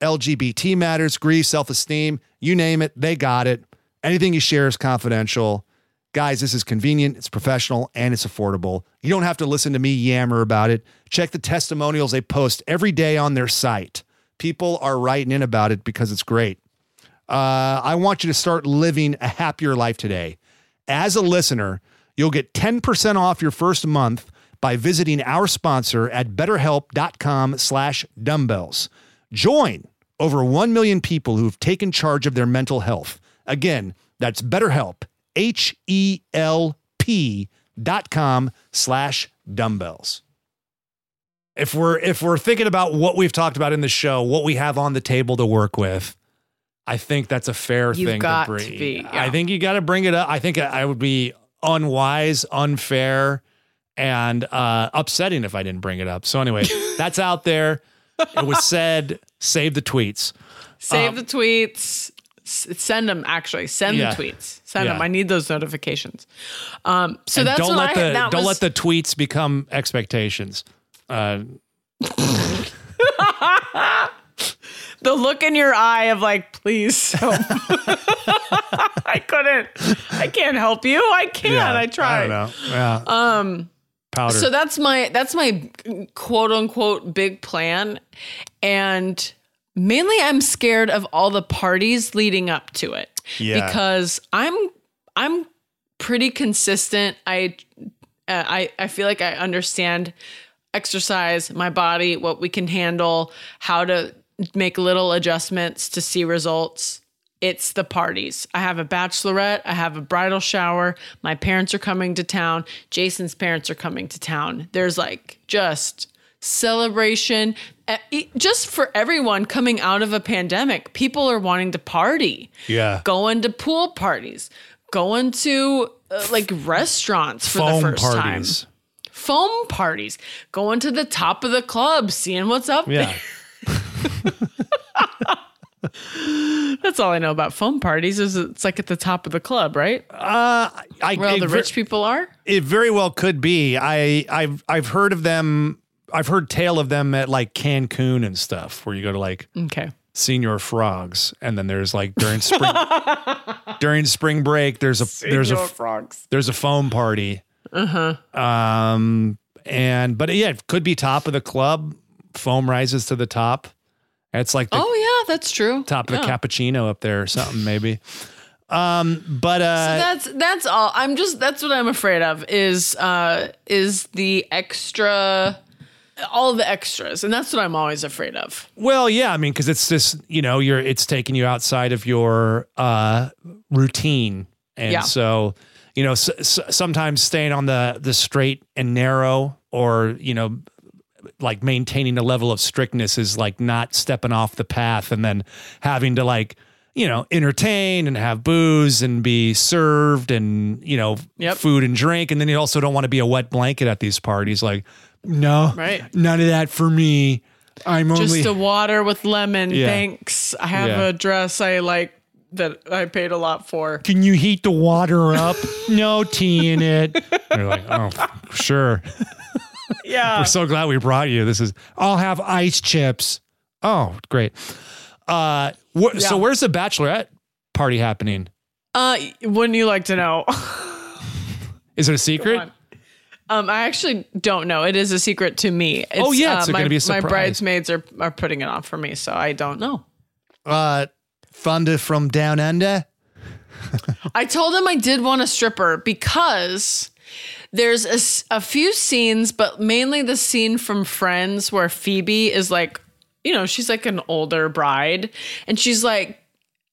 Speaker 2: LGBT matters, grief, self esteem, you name it, they got it. Anything you share is confidential. Guys, this is convenient, it's professional, and it's affordable. You don't have to listen to me yammer about it. Check the testimonials they post every day on their site. People are writing in about it because it's great. Uh, I want you to start living a happier life today. As a listener, you'll get 10% off your first month by visiting our sponsor at betterhelp.com slash dumbbells. Join over 1 million people who've taken charge of their mental health. Again, that's betterhelp, H-E-L-P dot com slash dumbbells. If we're if we're thinking about what we've talked about in the show, what we have on the table to work with, I think that's a fair
Speaker 3: You've
Speaker 2: thing to
Speaker 3: to
Speaker 2: bring.
Speaker 3: be,
Speaker 2: I think you got to bring it up. I think I would be unwise, unfair, and uh, upsetting if I didn't bring it up. So anyway, that's out there. It was said. Save the tweets.
Speaker 3: Save
Speaker 2: Um,
Speaker 3: the tweets. Send them. Actually, send
Speaker 2: Yeah.
Speaker 3: the tweets. Send
Speaker 2: Yeah.
Speaker 3: them. I need those notifications. Um, so
Speaker 2: And
Speaker 3: that's
Speaker 2: don't let
Speaker 3: I,
Speaker 2: the don't
Speaker 3: was,
Speaker 2: let the tweets become expectations. Uh,
Speaker 3: the look in your eye of like, please help. I couldn't. I can't help you. I can't. I tried.
Speaker 2: I don't know. Yeah. Um. Powder.
Speaker 3: So that's my that's my quote unquote big plan, and mainly I'm scared of all the parties leading up to it.
Speaker 2: Yeah.
Speaker 3: Because I'm I'm pretty consistent. I uh, I I feel like I understand exercise, my body, what we can handle, how to make little adjustments to see results. It's the parties. I have a bachelorette, I have a bridal shower, my parents are coming to town, Jason's parents are coming to town. There's like just celebration just for everyone coming out of a pandemic. People are wanting to party
Speaker 2: yeah.
Speaker 3: going to pool parties, going to uh, like restaurants for
Speaker 2: Foam
Speaker 3: the first
Speaker 2: parties.
Speaker 3: time, foam parties, going to the top of the club, seeing what's up
Speaker 2: Yeah.
Speaker 3: there. That's all I know about foam parties. Is it's like at the top of the club, right?
Speaker 2: Uh, I,
Speaker 3: Where all the
Speaker 2: ver-
Speaker 3: rich people are.
Speaker 2: It very well could be. I I've I've heard of them. I've heard tale of them at like Cancun and stuff, where you go to like
Speaker 3: Okay.
Speaker 2: Señor Frogs, and then there's like during spring during spring break, there's a there's a
Speaker 3: frogs.
Speaker 2: there's a foam party. Uh huh. Um, and but yeah, it could be top of the club. Foam rises to the top. It's like the
Speaker 3: Oh yeah, that's true.
Speaker 2: top of the cappuccino up there or something maybe. Um, but uh,
Speaker 3: that's that's all. I'm just that's what I'm afraid of is uh is the extra all the extras. And that's what I'm always afraid of.
Speaker 2: Well, yeah, I mean, because it's just you know, you're it's taking you outside of your uh, routine, and
Speaker 3: Yeah.
Speaker 2: so you know, sometimes staying on the the straight and narrow, or you know, like maintaining a level of strictness is like not stepping off the path, and then having to like you know entertain and have booze and be served and you know
Speaker 3: Yep.
Speaker 2: food and drink, and then you also don't want to be a wet blanket at these parties, like. No,
Speaker 3: Right.
Speaker 2: None of that for me. I'm only
Speaker 3: Just a water with lemon.
Speaker 2: Yeah.
Speaker 3: Thanks. I have
Speaker 2: Yeah.
Speaker 3: a dress I like that I paid a lot for.
Speaker 2: can you heat the water up? no tea in it. They're like, oh, sure.
Speaker 3: Yeah.
Speaker 2: We're so glad we brought you. This is, I'll have ice chips. Oh, great. Uh, wh- So where's the bachelorette party happening?
Speaker 3: Uh, wouldn't you like to know?
Speaker 2: Is it a secret?
Speaker 3: Um, I actually don't know. It is a secret to me. It's,
Speaker 2: Oh, yeah, it's
Speaker 3: uh, my,
Speaker 2: gonna be a surprise.
Speaker 3: My bridesmaids are are putting it on for me, so I don't know.
Speaker 2: Uh, Thunder from Down Under.
Speaker 3: I told him I did want a stripper because there's a few scenes, but mainly the scene from Friends where Phoebe is like, you know, she's like an older bride, and she's like,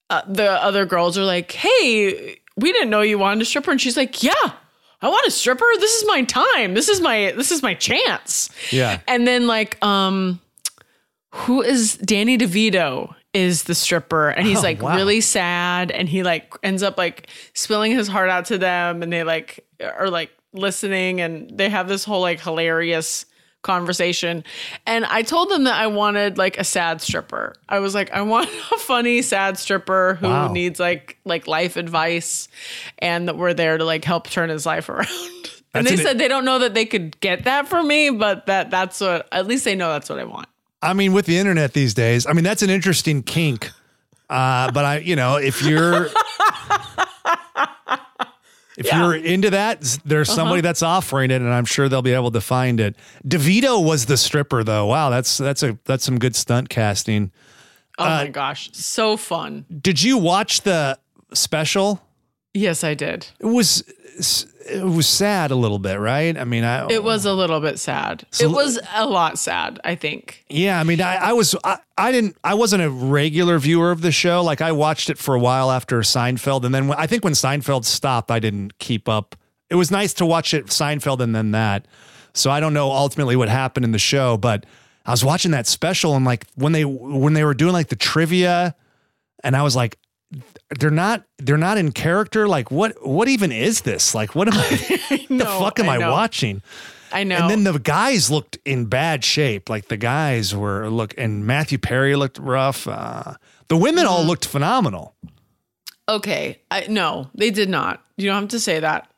Speaker 3: uh, the other girls are like, hey, we didn't know you wanted a stripper, and she's like, yeah. I want a stripper. This is my time. This is my this is my chance.
Speaker 4: Yeah.
Speaker 3: And then like um who is Danny DeVito is the stripper and he's
Speaker 4: Oh,
Speaker 3: like
Speaker 4: wow.
Speaker 3: really sad and he like ends up like spilling his heart out to them and they like are like listening and they have this whole like hilarious conversation and i told them that i wanted like a sad stripper i was like i want a funny sad stripper who
Speaker 4: Wow.
Speaker 3: needs like like life advice and that we're there to like help turn his life around and
Speaker 4: That's
Speaker 3: they
Speaker 4: an-
Speaker 3: said they don't know that they could get that from me but that that's what at least they know that's what i want
Speaker 2: I mean, with the internet these days, I mean, that's an interesting kink. Uh, but I, you know, if you're if
Speaker 3: Yeah.
Speaker 2: you're into that, there's uh-huh. somebody that's offering it, and I'm sure they'll be able to find it. DeVito was the stripper, though. Wow, that's that's a that's some good stunt casting.
Speaker 3: oh uh, my gosh so fun
Speaker 2: Did you watch the special?
Speaker 3: yes i did
Speaker 2: It was it was sad a little bit, right? I mean, I
Speaker 3: It was a little bit sad. it was a lot sad, I think.
Speaker 2: Yeah, I mean, I, I was, I, I didn't, I wasn't a regular viewer of the show. Like, I watched it for a while after Seinfeld, and then when, I think when Seinfeld stopped, I didn't keep up. It was nice to watch it Seinfeld and then that. So I don't know ultimately what happened in the show, but I was watching that special and like when they when they were doing like the trivia, and I was like, they're not they're not in character. Like, what what even is this? Like, what am I? the
Speaker 3: know,
Speaker 2: fuck am
Speaker 3: I
Speaker 2: I, watching?
Speaker 3: I know.
Speaker 2: And then the guys looked in bad shape. Like the guys were look, and Matthew Perry looked rough. Uh, the women all looked phenomenal.
Speaker 3: okay, I no, they did not. You don't have to say that.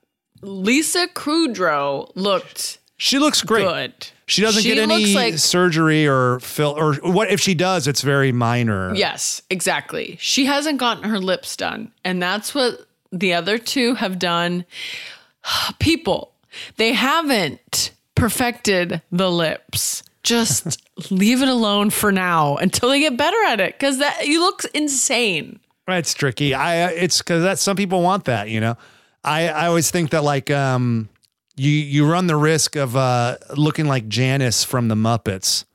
Speaker 3: Lisa Kudrow looked
Speaker 2: She looks great.
Speaker 3: good.
Speaker 2: She doesn't
Speaker 3: She
Speaker 2: get any
Speaker 3: looks like-
Speaker 2: surgery or fill, or what if she does? It's very minor.
Speaker 3: Yes, exactly. She hasn't gotten her lips done. And that's what the other two have done. People, they haven't perfected the lips. Just leave it alone for now until they get better at it cuz that you look insane.
Speaker 2: That's tricky. I it's because that some people want that. You know, I I always think that like um you you run the risk of uh looking like Janice from the Muppets.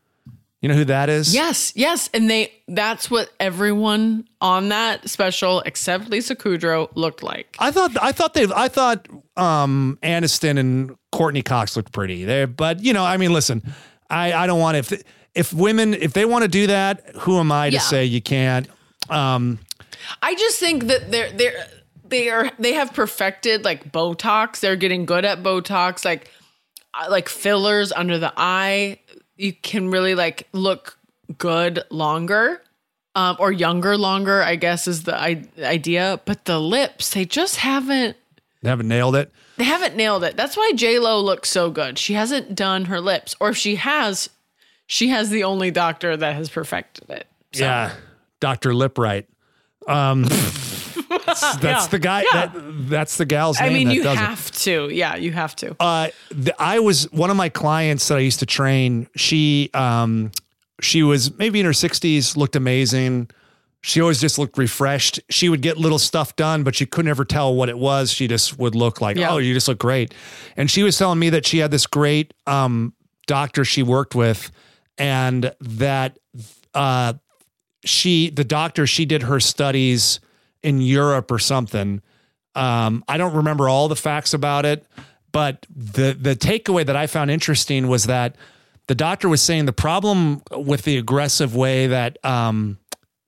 Speaker 2: You know who that is?
Speaker 3: Yes, yes, and they that's what everyone on that special except Lisa Kudrow looked like.
Speaker 2: I thought I thought they I thought um Aniston and Courteney Cox looked pretty there, but you know, I mean, listen, I I don't want if if women if they want to do that, who am I to
Speaker 3: Yeah.
Speaker 2: say you can't? Um,
Speaker 3: I just think that they're they're they are they have perfected like Botox. They're getting good at Botox, like uh, like fillers under the eye. You can really like look good longer. Um, or younger longer, I guess is the I- idea. But the lips, they just haven't
Speaker 2: they haven't nailed it.
Speaker 3: they haven't nailed it. That's why J Lo looks so good. She hasn't done her lips, or if she has, she has the only doctor that has perfected it. So,
Speaker 2: Yeah, Doctor Lipright. Um, that's
Speaker 3: Yeah.
Speaker 2: the guy.
Speaker 3: Yeah.
Speaker 2: That, that's the gal's name.
Speaker 3: I mean, you
Speaker 2: does it.
Speaker 3: have to. Yeah, you have to.
Speaker 2: uh, the, I was one of my clients that I used to train. She, um, she was maybe in her sixties, looked amazing. She always just looked refreshed. She would get little stuff done, but she couldn't ever tell what it was. She just would look like,
Speaker 3: Yeah.
Speaker 2: oh, you just look great. And she was telling me that she had this great um, doctor she worked with, and that uh, she, the doctor, she did her studies in Europe or something. Um, I don't remember all the facts about it, but the the takeaway that I found interesting was that the doctor was saying the problem with the aggressive way that um,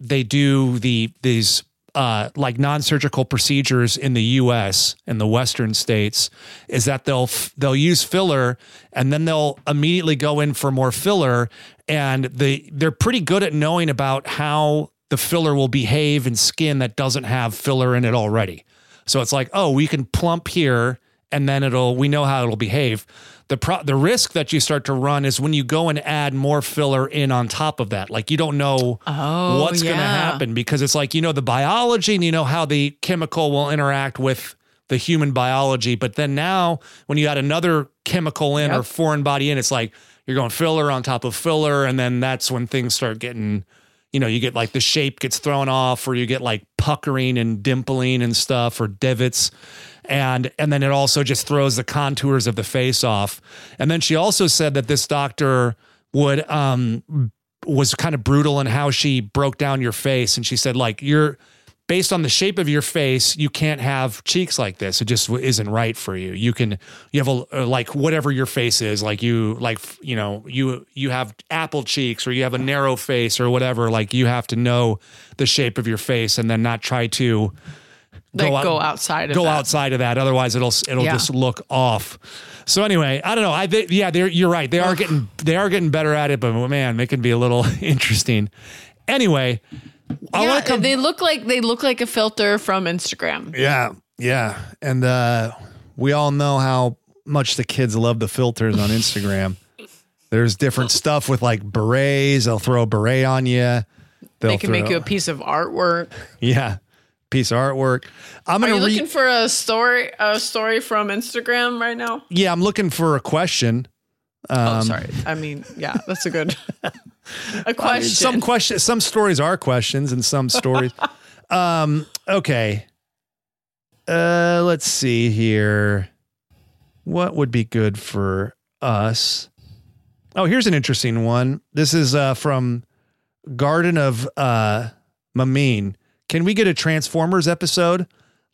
Speaker 2: they do the these uh, like non-surgical procedures in the U.S. in the Western states is that they'll they'll use filler and then they'll immediately go in for more filler, and they they're pretty good at knowing about how the filler will behave in skin that doesn't have filler in it already. So it's like, oh, we can plump here and then it'll we know how it'll behave. The pro- the risk that you start to run is when you go and add more filler in on top of that. Like you don't know
Speaker 3: Oh,
Speaker 2: what's going to happen because it's like you know the biology and you know how the chemical will interact with the human biology, but then now when you add another chemical in or foreign body in, it's like you're going filler on top of filler and then that's when things start getting you know, you get like the shape gets thrown off or you get like puckering and dimpling and stuff or divots. And and then it also just throws the contours of the face off. And then she also said that this doctor would um was kind of brutal in how she broke down your face and she said like you're
Speaker 4: based on the shape of your face, you can't have cheeks like this. It just isn't right for you. You can you have a uh, like whatever your face is, like you like you know you you have apple cheeks or you have a narrow face or whatever. Like you have to know the shape of your face and then not try to
Speaker 3: Like
Speaker 4: out-
Speaker 3: go outside of
Speaker 4: go
Speaker 3: that.
Speaker 4: outside of that. Otherwise, it'll it'll
Speaker 3: Yeah.
Speaker 4: just look off. So anyway, I don't know. I they, yeah, they're you're right. They are getting they are getting better at it, but man, it can be a little interesting. Anyway, I
Speaker 3: Yeah,
Speaker 4: want to come.
Speaker 3: they look like they look like a filter from Instagram.
Speaker 2: Yeah, yeah, and uh, we all know how much the kids love the filters on Instagram. There's different stuff with like berets. They'll throw a beret on you. They'll
Speaker 3: They can make you a piece of artwork.
Speaker 2: yeah piece of artwork. I'm gonna
Speaker 3: you
Speaker 2: read.
Speaker 3: looking for a story a story from Instagram right now?
Speaker 2: yeah, I'm looking for a question.
Speaker 3: oh, sorry. I mean, yeah, that's a good a
Speaker 2: I mean,
Speaker 3: question.
Speaker 2: some questions, some stories are questions, and some stories. um, okay. Uh, let's see here. What would be good for us? Oh, here's an interesting one. This is uh, from Garden of uh, Mamine. Can we get a Transformers episode?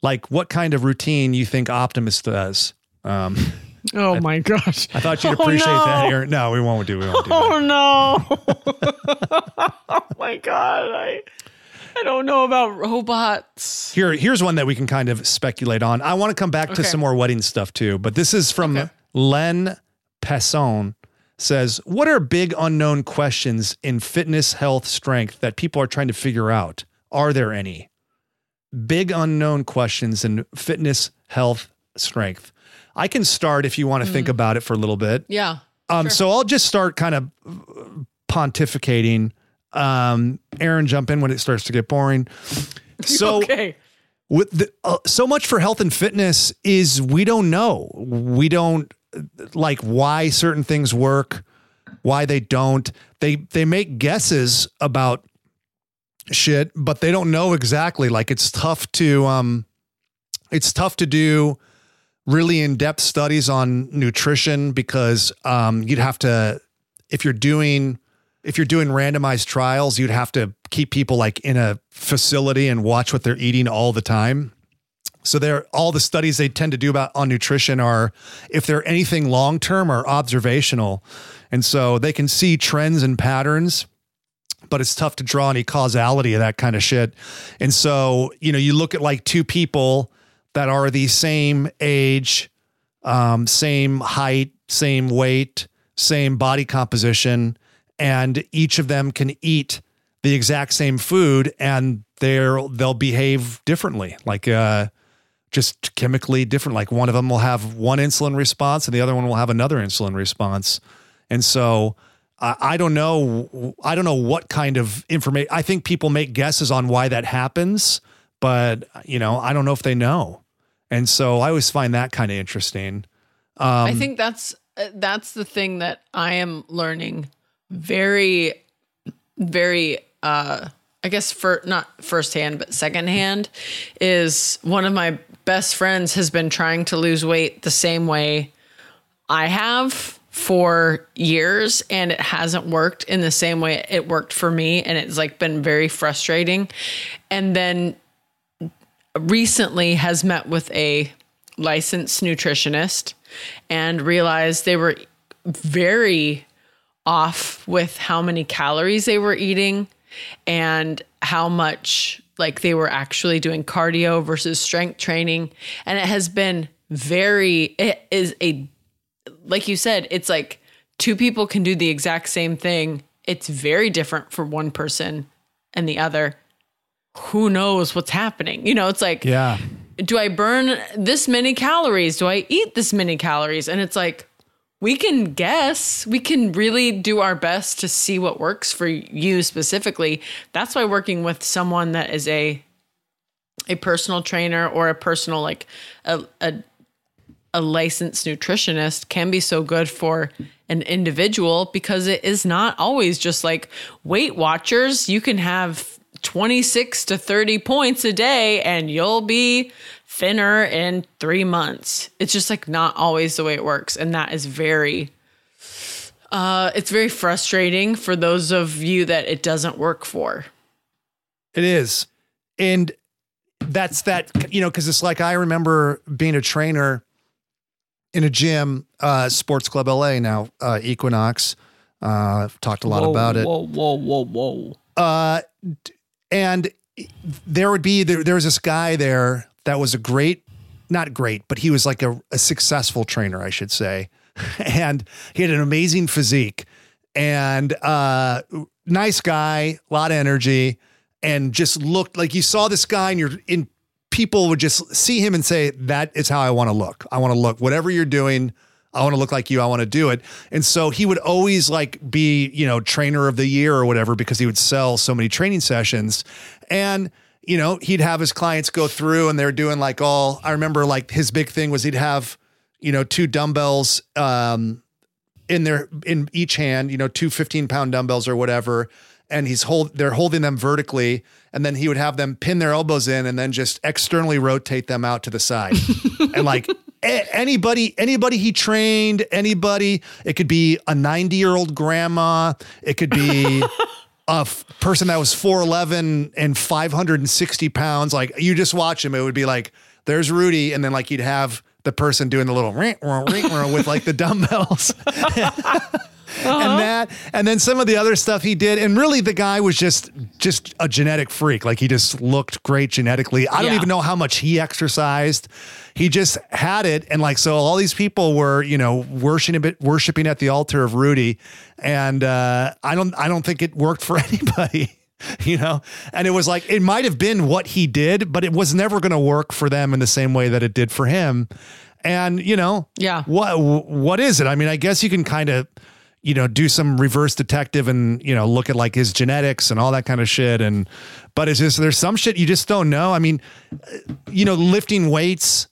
Speaker 2: Like, what kind of routine you think Optimus does? Um,
Speaker 3: oh my gosh.
Speaker 2: I thought you'd
Speaker 3: Oh,
Speaker 2: appreciate that.
Speaker 3: no.
Speaker 2: Erin. No, we won't do. We won't do oh, that.
Speaker 3: Oh no. oh my god. I I don't know about robots.
Speaker 2: Here, here's one that we can kind of speculate on. I want to come back to some more wedding stuff too, but this is from
Speaker 3: Okay.
Speaker 2: Len Passon. Says, what are big unknown questions in fitness, health, strength that people are trying to figure out? Are there any big unknown questions in fitness, health, strength? I can start if you want to think about it for a little bit.
Speaker 3: Yeah.
Speaker 2: Um,
Speaker 3: Sure.
Speaker 2: so I'll just start kind of pontificating. Um, Erin, jump in when it starts to get boring. So
Speaker 3: okay.
Speaker 2: with the, uh, so much for health and fitness is we don't know. We don't like why certain things work, why they don't. They they make guesses about shit, but they don't know exactly. Like it's tough to um it's tough to do really in-depth studies on nutrition because um you'd have to if you're doing if you're doing randomized trials, you'd have to keep people like in a facility and watch what they're eating all the time. So they're all the studies they tend to do about on nutrition are if they're anything long term or observational. And so they can see trends and patterns, but it's tough to draw any causality of that kind of shit. And so, you know, you look at like two people that are the same age, um, same height, same weight, same body composition, and each of them can eat the exact same food and they're they'll behave differently. Like uh just chemically different. Like one of them will have one insulin response and the other one will have another insulin response. And so I, don't know. I don't know what kind of information. I think people make guesses on why that happens, but you know, I don't know if they know. And so I always find that kind of interesting. Um,
Speaker 3: I think that's uh, that's the thing that I am learning very very uh I guess for not firsthand but secondhand is one of my best friends has been trying to lose weight the same way I have for years and it hasn't worked in the same way it worked for me and it's like been very frustrating and then recently has met with a licensed nutritionist and realized they were very off with how many calories they were eating and how much like they were actually doing cardio versus strength training. And it has been very it is a like you said it's like two people can do the exact same thing. It's very different for one person and the other who knows what's happening you know it's like
Speaker 2: yeah.
Speaker 3: do I burn this many calories? Do I eat this many calories? And it's like, we can guess. We can really do our best to see what works for you specifically. That's why working with someone that is a a personal trainer or a personal like a a, a licensed nutritionist can be so good for an individual because it is not always just like Weight Watchers. You can have 26 to 30 points a day and you'll be thinner in three months. It's just like not always the way it works. And that is very, uh, it's very frustrating for those of you that it doesn't work for.
Speaker 2: It is. And that's that you know because it's like I remember being a trainer in a gym, uh, Sports Club LA now, uh, Equinox. Uh, I've talked a lot
Speaker 3: whoa,
Speaker 2: about it.
Speaker 3: Whoa, whoa, whoa, whoa.
Speaker 2: Uh, d- and there would be there, there was this guy there that was a great, not great, but he was like a, a successful trainer, I should say, and he had an amazing physique and uh, nice guy, a lot of energy, and just looked like you saw this guy and you're in. People would just see him and say, "That is how I want to look. I want to look. Whatever you're doing, I want to look like you. I want to do it." And so he would always like be, you know, trainer of the year or whatever because he would sell so many training sessions. And you know, he'd have his clients go through and they're doing like all. I remember like his big thing was he'd have, you know, two dumbbells um, in their in each hand, you know, two 15 pound dumbbells or whatever. And he's hold they're holding them vertically, and then he would have them pin their elbows in and then just externally rotate them out to the side. and like a- anybody, anybody he trained, anybody, it could be a 90 year old grandma, it could be a f- person that was 4'11 and 560 pounds. Like you just watch him, it would be like, there's Rudy. And then like you'd have the person doing the little ring, ring, ring with like the dumbbells. And that, and then some of the other stuff he did, and really the guy was just just a genetic freak. Like he just looked great genetically. I don't even know how much he exercised. He just had it, and like so, all these people were you know worshiping worshiping at the altar of Rudy, and uh, I don't I don't think it worked for anybody. You know, and it was like it might have been what he did, but it was never going to work for them in the same way that it did for him. And you know,
Speaker 3: Yeah.
Speaker 2: what what is it? I mean, I guess you can kind of you know do some reverse detective and you know look at like his genetics and all that kind of shit and but it's just there's some shit you just don't know. I mean, uh, you know, lifting weights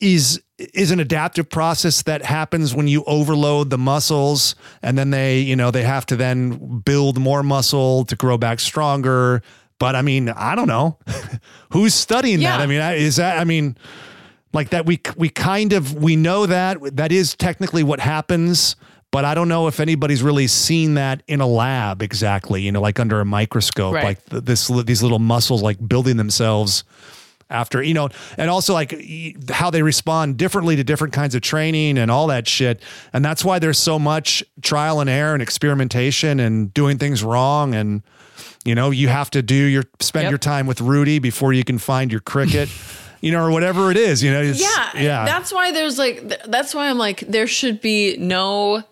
Speaker 2: is is an adaptive process that happens when you overload the muscles and then they, you know, they have to then build more muscle to grow back stronger. But I mean, I don't know. Who's studying that? I mean, is that I mean like that we we kind of we know that that is technically what happens but i don't know if anybody's really seen that in a lab exactly you know like under a microscope
Speaker 3: Right.
Speaker 2: like th- this these little muscles like building themselves after you know and also like how they respond differently to different kinds of training and all that shit and that's why there's so much trial and error and experimentation and doing things wrong and you know you have to do your spend
Speaker 3: Yep.
Speaker 2: your time with rudy before you can find your cricket you know or whatever it is you know it's,
Speaker 3: yeah
Speaker 2: yeah
Speaker 3: that's why there's like th- that's why i'm like there should be no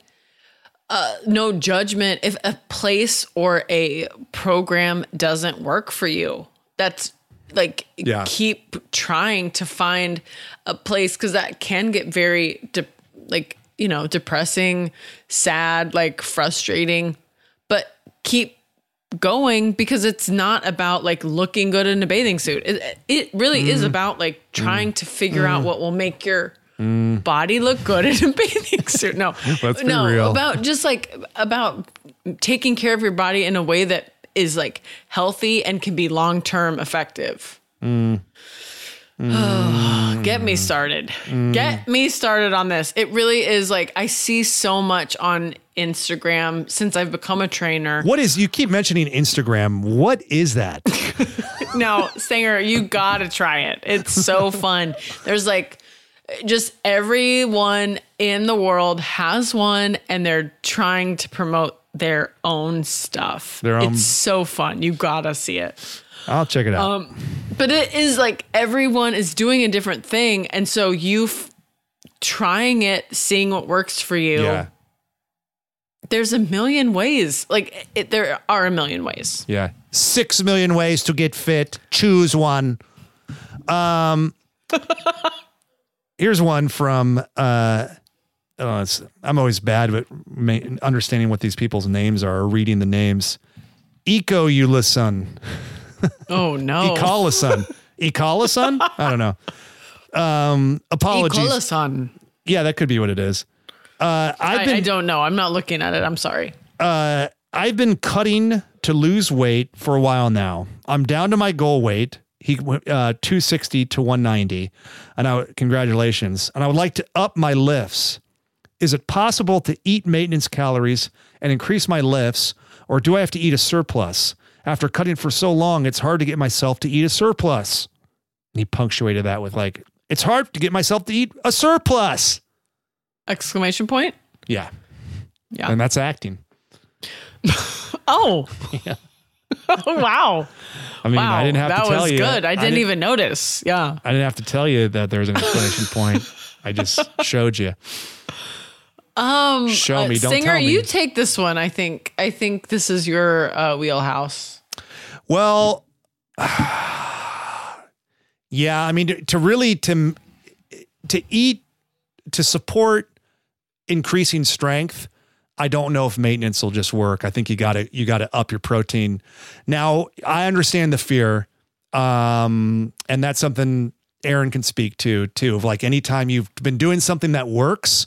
Speaker 3: uh no judgment if a place or a program doesn't work for you that's like
Speaker 2: Yeah.
Speaker 3: keep trying to find a place because that can get very de- like you know depressing sad like frustrating but keep going because it's not about like looking good in a bathing suit. It, it really is
Speaker 2: Mm.
Speaker 3: about like trying to figure out what will make your Mm. body look good in a bathing suit. No,
Speaker 2: Let's be
Speaker 3: no,
Speaker 2: real.
Speaker 3: about just like about taking care of your body in a way that is like healthy and can be long term effective.
Speaker 2: Mm.
Speaker 3: Get me mm. started. Mm. Get me started on this. It really is like I see so much on Instagram since I've become a trainer.
Speaker 2: what is you keep mentioning instagram what is that
Speaker 3: No, Stanger, you gotta try it. It's so fun. There's like just everyone in the world has one and they're trying to promote their own stuff.
Speaker 2: Their own-
Speaker 3: It's so fun. You gotta see it.
Speaker 2: i'll check it out
Speaker 3: Um, But it is like everyone is doing a different thing. And so you f- trying it, seeing what works for you.
Speaker 2: yeah
Speaker 3: There's a million ways. Like it, there are a million ways.
Speaker 2: yeah six million ways to get fit choose one um here's one from uh oh, it's, i'm always bad at understanding what these people's names are or reading the names eco ulison
Speaker 3: Oh no.
Speaker 2: Ecolason. Ecolason? I don't know. Um, apologies.
Speaker 3: Ecolason.
Speaker 2: yeah, that could be what it is. Uh, I've
Speaker 3: I,
Speaker 2: been
Speaker 3: I don't know. I'm not looking at it. I'm sorry.
Speaker 2: uh, I've been cutting to lose weight for a while now. I'm down to my goal weight. He went uh, 260 to 190, and I congratulations. And I would like to up my lifts. Is it possible to eat maintenance calories and increase my lifts, or do I have to eat a surplus? After cutting for so long, it's hard to get myself to eat a surplus. And he punctuated that with like, "It's hard to get myself to eat a surplus."
Speaker 3: Exclamation point.
Speaker 2: Yeah,
Speaker 3: Yeah.
Speaker 2: and that's acting.
Speaker 3: oh. oh wow.
Speaker 2: I mean,
Speaker 3: wow.
Speaker 2: I didn't have
Speaker 3: that
Speaker 2: to tell
Speaker 3: was good. I didn't,
Speaker 2: didn't-
Speaker 3: even notice. Yeah.
Speaker 2: I didn't have to tell you that there was an explanation point. I just showed you.
Speaker 3: Um
Speaker 2: Show me, don't
Speaker 3: Stanger,
Speaker 2: tell me.
Speaker 3: you take this one. I think I think this is your uh, wheelhouse.
Speaker 2: Well, yeah, I mean to, to really to to eat to support increasing strength, I don't know if maintenance will just work. I think you got to you got to up your protein. Now, I understand the fear. Um and that's something Erin can speak to too. Of like anytime you've been doing something that works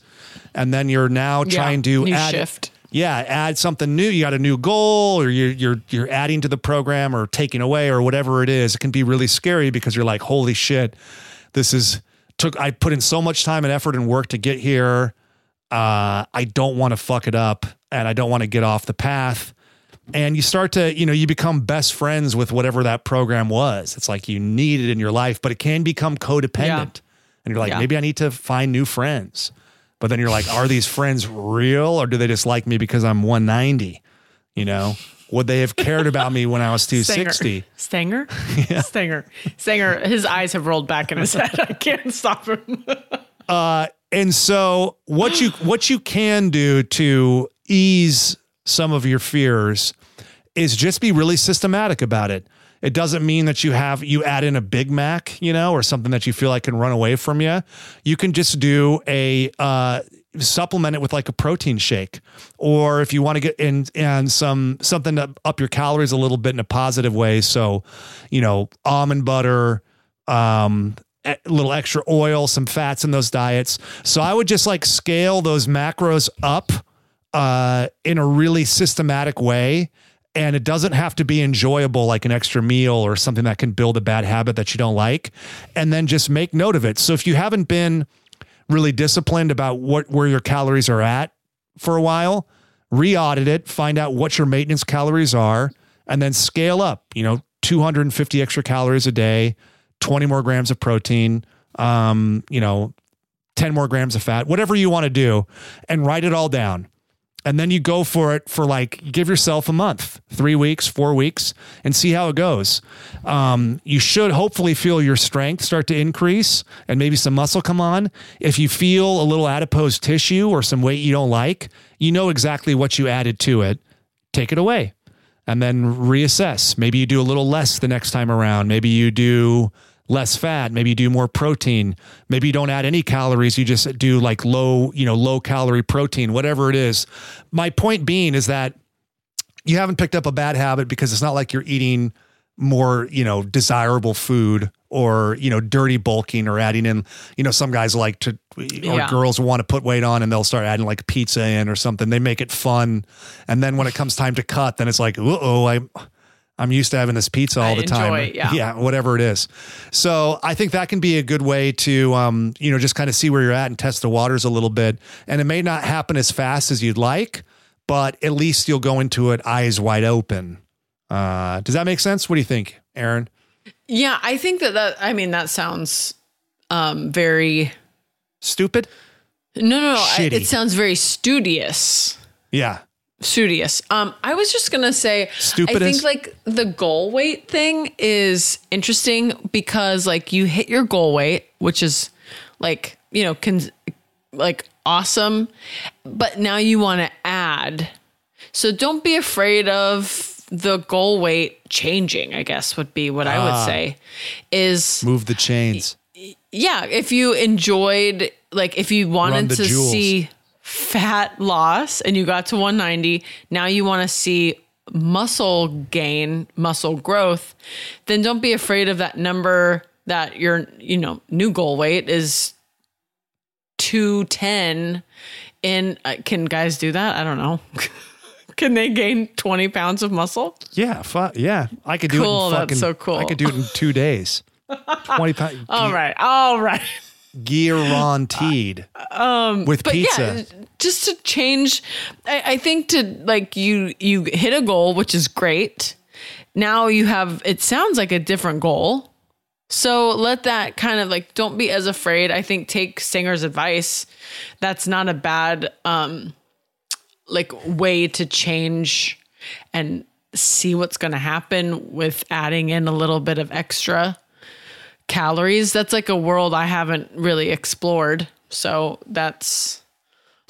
Speaker 2: and then you're now
Speaker 3: Yeah,
Speaker 2: trying to add
Speaker 3: shift.
Speaker 2: yeah, add something new. You got a new goal, or you're you're you're adding to the program, or taking away, or whatever it is. It can be really scary because you're like, holy shit, this is took. I put in so much time and effort and work to get here. Uh, I don't want to fuck it up, and I don't want to get off the path. And you start to, you know, you become best friends with whatever that program was. It's like you need it in your life, but it can become codependent.
Speaker 3: Yeah.
Speaker 2: And you're like,
Speaker 3: Yeah.
Speaker 2: maybe I need to find new friends. But then you're like, are these friends real or do they just like me because I'm 190? You know, would they have cared about me when I was 260?
Speaker 3: Stanger? Stanger. Stanger. His eyes have rolled back in his head. I can't stop him.
Speaker 2: And so what you what you can do to ease some of your fears is just be really systematic about it. It doesn't mean that you have you add in a Big Mac, you know, or something that you feel like can run away from you. You can just do a uh, supplement it with like a protein shake, or if you want to get in and some something to up your calories a little bit in a positive way. So, you know, almond butter, um, a little extra oil, some fats in those diets. So I would just like scale those macros up uh, in a really systematic way. And it doesn't have to be enjoyable like an extra meal or something that can build a bad habit that you don't like. And then just make note of it. So if you haven't been really disciplined about what where your calories are at for a while, re-audit it, find out what your maintenance calories are, and then scale up, you know, 250 extra calories a day, 20 more grams of protein, um, you know, 10 more grams of fat, whatever you want to do, and write it all down. And then you go for it for like, give yourself a month, three weeks, four weeks, and see how it goes. Um, you should hopefully feel your strength start to increase and maybe some muscle come on. If you feel a little adipose tissue or some weight you don't like, you know exactly what you added to it. Take it away and then reassess. Maybe you do a little less the next time around. Maybe you do less fat. Maybe you do more protein. Maybe you don't add any calories. You just do like low, you know, low calorie protein, whatever it is. My point being is that you haven't picked up a bad habit because it's not like you're eating more, you know, desirable food or, you know, dirty bulking or adding in, you know, some guys like to, or
Speaker 3: Yeah.
Speaker 2: girls want to put weight on and they'll start adding like pizza in or something. They make it fun. And then when it comes time to cut, then it's like, oh, I'm, I'm used to having this pizza all
Speaker 3: I
Speaker 2: the time.
Speaker 3: enjoy it, yeah.
Speaker 2: yeah, whatever it is. So I think that can be a good way to, um, you know, just kind of see where you're at and test the waters a little bit. And it may not happen as fast as you'd like, but at least you'll go into it eyes wide open. Uh, does that make sense? What do you think, Erin?
Speaker 3: yeah, I think that that I mean that sounds um very
Speaker 2: Stupid?
Speaker 3: no no no. I, it sounds very studious.
Speaker 2: Yeah.
Speaker 3: Studious. Um, I was just gonna say, I think like the goal weight thing is interesting because like you hit your goal weight, which is like you know, can like awesome, but now you want to add. So don't be afraid of the goal weight changing. I guess would be what I
Speaker 2: Ah.
Speaker 3: would say. Is
Speaker 2: Move the chains.
Speaker 3: yeah, if you enjoyed, like, if you wanted to
Speaker 2: jewels.
Speaker 3: see fat loss and you got to 190, now you want to see muscle gain, muscle growth, then don't be afraid of that number that your, you know, new goal weight is 210. And uh, can guys do that? I don't know. can they gain 20 pounds of muscle?
Speaker 2: Yeah. Fu- yeah. I could do
Speaker 3: Cool,
Speaker 2: it in
Speaker 3: that's so cool.
Speaker 2: I could do it in two days. 20 pounds.
Speaker 3: All right. All right.
Speaker 2: Guaranteed. Um, with
Speaker 3: but
Speaker 2: pizza.
Speaker 3: yeah just to change I, I think to like you you hit a goal which is great now you have it sounds like a different goal So let that kind of like don't be as afraid. I think take Stanger's advice. That's not a bad um like way to change and see what's going to happen with adding in a little bit of extra calories. That's like a world I haven't really explored. So that's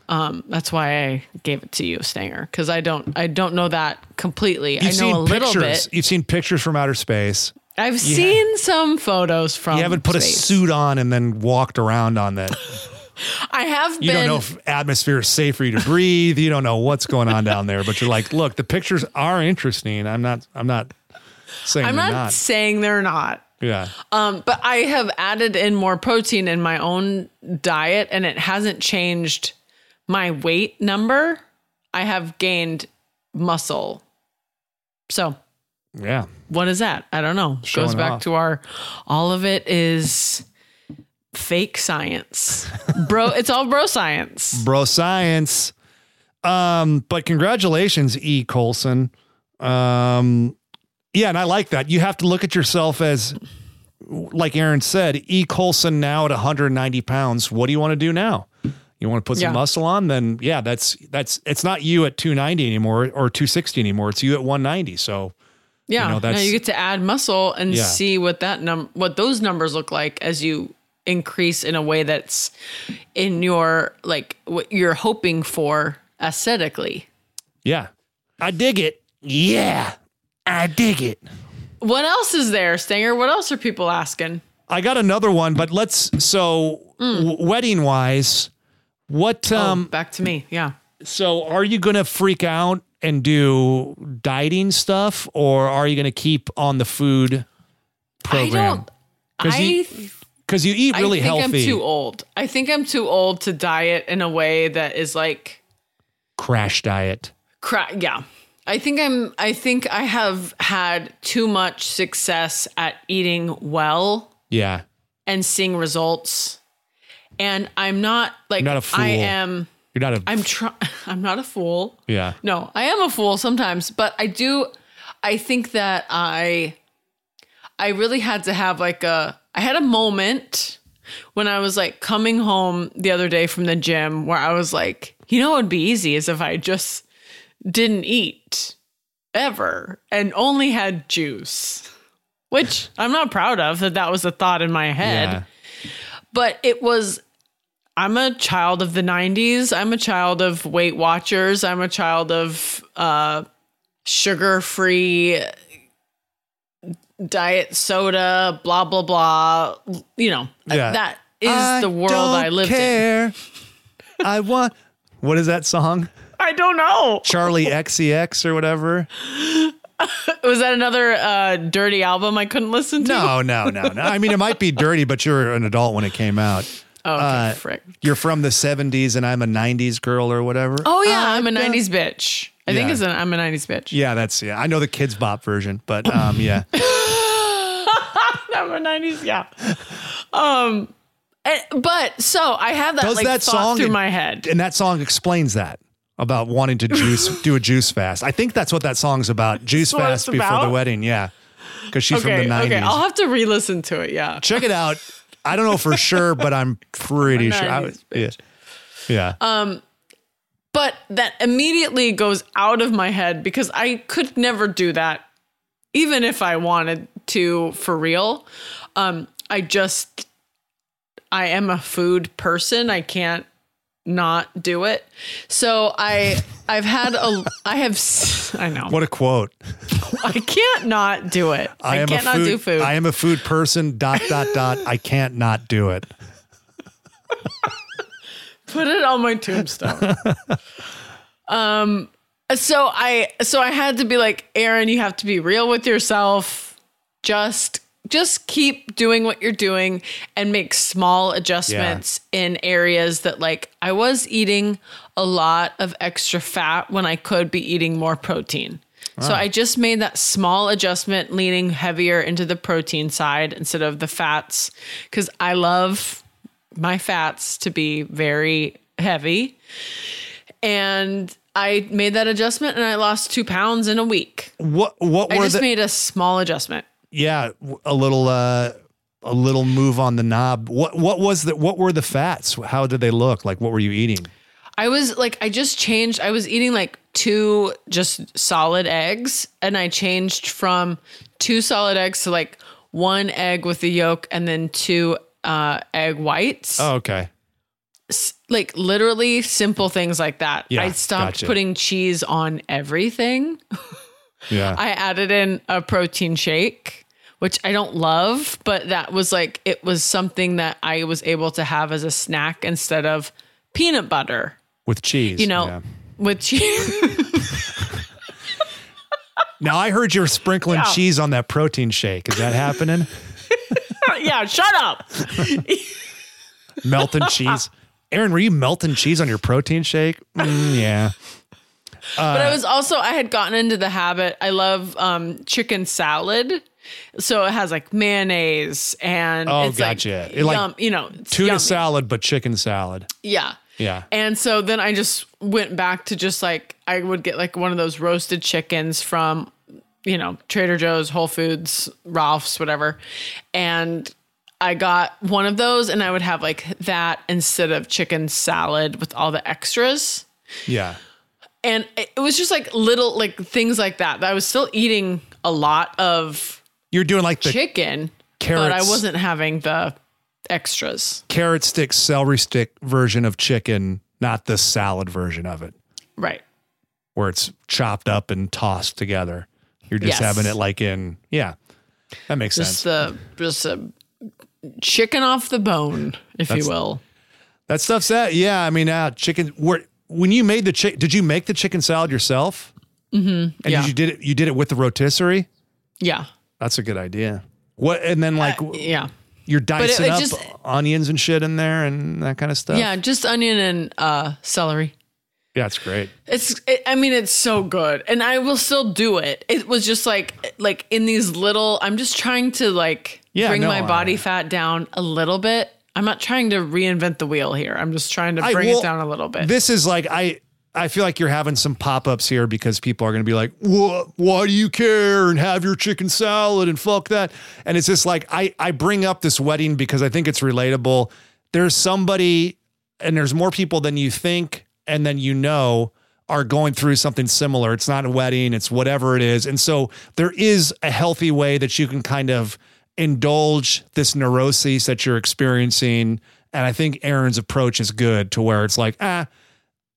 Speaker 3: um that's why I gave it to you, Stanger, cuz I don't I don't know that completely.
Speaker 2: You've
Speaker 3: I know
Speaker 2: seen
Speaker 3: a little
Speaker 2: pictures.
Speaker 3: bit.
Speaker 2: You've seen pictures from outer space.
Speaker 3: I've seen some photos from
Speaker 2: You haven't put a suit on and then walked around on that.
Speaker 3: I have
Speaker 2: You
Speaker 3: been
Speaker 2: don't know if atmosphere is safe for you to breathe. You don't know what's going on down there, but you're like, look, the pictures are interesting. I'm not. I'm not saying
Speaker 3: I'm
Speaker 2: they're
Speaker 3: not,
Speaker 2: not.
Speaker 3: saying they're not.
Speaker 2: Yeah.
Speaker 3: Um, but I have added in more protein in my own diet and it hasn't changed my weight number. I have gained muscle. So
Speaker 2: Yeah.
Speaker 3: what is that? I don't know.
Speaker 2: Showing
Speaker 3: Goes back
Speaker 2: off.
Speaker 3: to our all of it is fake science. bro, it's all bro science.
Speaker 2: Bro science. Um, but congratulations, E. Colson. Um, yeah, and I like that. You have to look at yourself as, like Erin said, E. Colson now at 190 pounds. What do you want to do now? You want to put some
Speaker 3: Yeah.
Speaker 2: muscle on? Then yeah, that's that's it's not you at 290 anymore or 260 anymore. It's you at 190. So
Speaker 3: Yeah.
Speaker 2: know,
Speaker 3: now you get to add muscle and
Speaker 2: Yeah.
Speaker 3: see what that num what those numbers look like as you increase in a way that's in your like what you're hoping for aesthetically.
Speaker 2: yeah, I dig it. Yeah, I dig it.
Speaker 3: What else is there, Stanger? What else are people asking?
Speaker 2: I got another one, but let's so w- wedding wise, what
Speaker 3: Um,
Speaker 2: um
Speaker 3: back to me. Yeah.
Speaker 2: so are you going to freak out and do dieting stuff or are you going to keep on the food program?
Speaker 3: I don't
Speaker 2: Cuz you cuz you eat really
Speaker 3: I think
Speaker 2: healthy.
Speaker 3: I'm too old. I think I'm too old to diet in a way that is like
Speaker 2: Crash diet.
Speaker 3: Cra- yeah. I think I'm I think I have had too much success at eating well
Speaker 2: Yeah.
Speaker 3: and seeing results. And I'm not like
Speaker 2: You're not a fool.
Speaker 3: I am
Speaker 2: You're not a
Speaker 3: I'm try- I'm not a fool.
Speaker 2: yeah.
Speaker 3: No, I am a fool sometimes, but I do I think that I I really had to have like a I had a moment when I was like coming home the other day from the gym where I was like, you know what would be easy is if I just didn't eat ever and only had juice. Which I'm not proud of that that was a thought in my head
Speaker 2: Yeah.
Speaker 3: but it was i'm a child of the 90s i'm a child of weight watchers i'm a child of uh sugar free diet soda blah blah blah you know
Speaker 2: Yeah.
Speaker 3: that is the world i lived in.
Speaker 2: I want What is that song?
Speaker 3: I don't know
Speaker 2: Charli XCX or whatever?
Speaker 3: was that another uh dirty album i couldn't listen to
Speaker 2: No, no, no, no. I mean, it might be dirty, but you're an adult when it came out.
Speaker 3: oh, okay,
Speaker 2: uh,
Speaker 3: frick.
Speaker 2: You're from the 70s and I'm a 90s girl or whatever.
Speaker 3: oh yeah
Speaker 2: I
Speaker 3: i'm a 90s bitch i think it's an i'm a 90s bitch
Speaker 2: Yeah, that's yeah. I know the Kidz Bop version, but um yeah.
Speaker 3: I'm a 90s, yeah. Um, and- but so I have that
Speaker 2: Does
Speaker 3: like
Speaker 2: that
Speaker 3: thought
Speaker 2: song
Speaker 3: through my head.
Speaker 2: and that song explains that about wanting to juice do a juice fast. I think that's what that song's about. Juice fast before the wedding, yeah. Cuz she's
Speaker 3: Okay,
Speaker 2: from the 90s.
Speaker 3: okay, I'll have to re-listen to it. Yeah,
Speaker 2: Check it out. I don't know for sure, but I'm pretty sure. I was- yeah. Yeah.
Speaker 3: Um, but that immediately goes out of my head because I could never do that, even if I wanted to for real. Um, I just, I am a food person. I can't not do it. So I, I've had a, I have, I know,
Speaker 2: what a quote.
Speaker 3: I can't not do it. I,
Speaker 2: I am
Speaker 3: can't
Speaker 2: a
Speaker 3: not
Speaker 2: food,
Speaker 3: do food.
Speaker 2: I am a food person. Dot dot dot. I can't not do it.
Speaker 3: Put it on my tombstone. um so I so I had to be like, Erin, you have to be real with yourself. Just just keep doing what you're doing and make small adjustments in areas that like I was eating a lot of extra fat when I could be eating more protein. So ah. I just made that small adjustment leaning heavier into the protein side instead of the fats cuz I love my fats to be very heavy. And I made that adjustment and I lost two pounds in a week.
Speaker 2: What what
Speaker 3: I just
Speaker 2: the
Speaker 3: made a small adjustment.
Speaker 2: Yeah, a little uh a little move on the knob. What what was the what were the fats? How did they look? Like what were you eating?
Speaker 3: I was like, I just changed. I was eating like two just solid eggs, and I changed from two solid eggs to like one egg with the yolk and then two uh, egg whites.
Speaker 2: Oh, okay.
Speaker 3: Like literally simple things like that.
Speaker 2: Yeah,
Speaker 3: I stopped
Speaker 2: gotcha.
Speaker 3: putting cheese on everything.
Speaker 2: Yeah.
Speaker 3: I added in a protein shake, which I don't love, but that was like, it was something that I was able to have as a snack instead of peanut butter.
Speaker 2: With cheese.
Speaker 3: you know,
Speaker 2: Yeah.
Speaker 3: with cheese.
Speaker 2: Now I heard you're sprinkling
Speaker 3: Yeah.
Speaker 2: cheese on that protein shake. Is that happening?
Speaker 3: yeah, shut up.
Speaker 2: melting cheese. Erin, were you melting cheese on your protein shake? Mm, yeah.
Speaker 3: but I was also I had gotten into the habit. I love um, chicken salad. So it has like mayonnaise and
Speaker 2: Oh,
Speaker 3: it's
Speaker 2: gotcha.
Speaker 3: like,
Speaker 2: It like
Speaker 3: yum, you know,
Speaker 2: Tuna
Speaker 3: yummy.
Speaker 2: salad, but chicken salad.
Speaker 3: Yeah.
Speaker 2: Yeah.
Speaker 3: And so then I just went back to just like I would get like one of those roasted chickens from you know Trader Joe's, Whole Foods, Ralph's, whatever. And I got one of those and I would have like that instead of chicken salad with all the extras.
Speaker 2: Yeah.
Speaker 3: And it it was just like little like things like that. I was still eating a lot of
Speaker 2: You're doing like the
Speaker 3: chicken, but I wasn't having the extras.
Speaker 2: carrot stick, celery stick version of chicken, not the salad version of it,
Speaker 3: Right.
Speaker 2: where it's chopped up and tossed together. You're just
Speaker 3: Yes.
Speaker 2: having it like in, yeah. That makes
Speaker 3: Just
Speaker 2: sense.
Speaker 3: the just a chicken off the bone, if
Speaker 2: That's-
Speaker 3: you will.
Speaker 2: That stuff's that. Yeah. I mean, uh, chicken. Where, when you made the chick, did you make the chicken salad yourself? Mm-hmm. And
Speaker 3: yeah.
Speaker 2: you did it. You did it with the rotisserie.
Speaker 3: Yeah.
Speaker 2: That's a good idea. What? And then like
Speaker 3: Yeah.
Speaker 2: you're dicing
Speaker 3: it
Speaker 2: up
Speaker 3: just-
Speaker 2: onions and shit in there and that kind of stuff.
Speaker 3: Yeah, just onion and uh celery.
Speaker 2: Yeah, it's great.
Speaker 3: It's it, I mean it's so good and I will still do it. It was just like like in these little I'm just trying to like
Speaker 2: Yeah,
Speaker 3: bring
Speaker 2: no,
Speaker 3: my body
Speaker 2: I-
Speaker 3: fat down a little bit. I'm not trying to reinvent the wheel here. I'm just trying to
Speaker 2: I
Speaker 3: bring it down a little bit.
Speaker 2: This is like I I feel like you're having some pop-ups here because people are going to be like, "What? Why do you care?" and have your chicken salad and fuck that. And it's just like I I bring up this wedding because I think it's relatable. There's somebody and there's more people than you think and then you know are going through something similar. It's not a wedding, it's whatever it is. And so there is a healthy way that you can kind of indulge this neuroses that you're experiencing. And I think Erin's approach is good to where it's like, ah,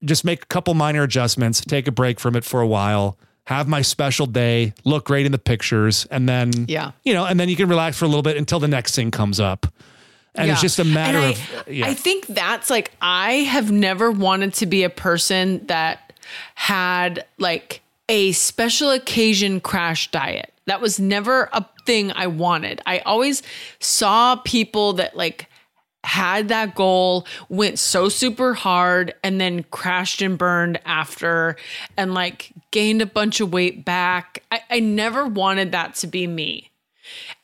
Speaker 2: just make a couple minor adjustments, take a break from it for a while, have my special day, look great in the pictures, and then
Speaker 3: Yeah.
Speaker 2: you know, and then you can relax for a little bit until the next thing comes up. And it's just a matter
Speaker 3: I,
Speaker 2: of yeah.
Speaker 3: I think that's like I have never wanted to be a person that had like a special occasion crash diet. That was never a thing I wanted. I always saw people that like had that goal, went so super hard, and then crashed and burned after and like gained a bunch of weight back. I, I never wanted that to be me.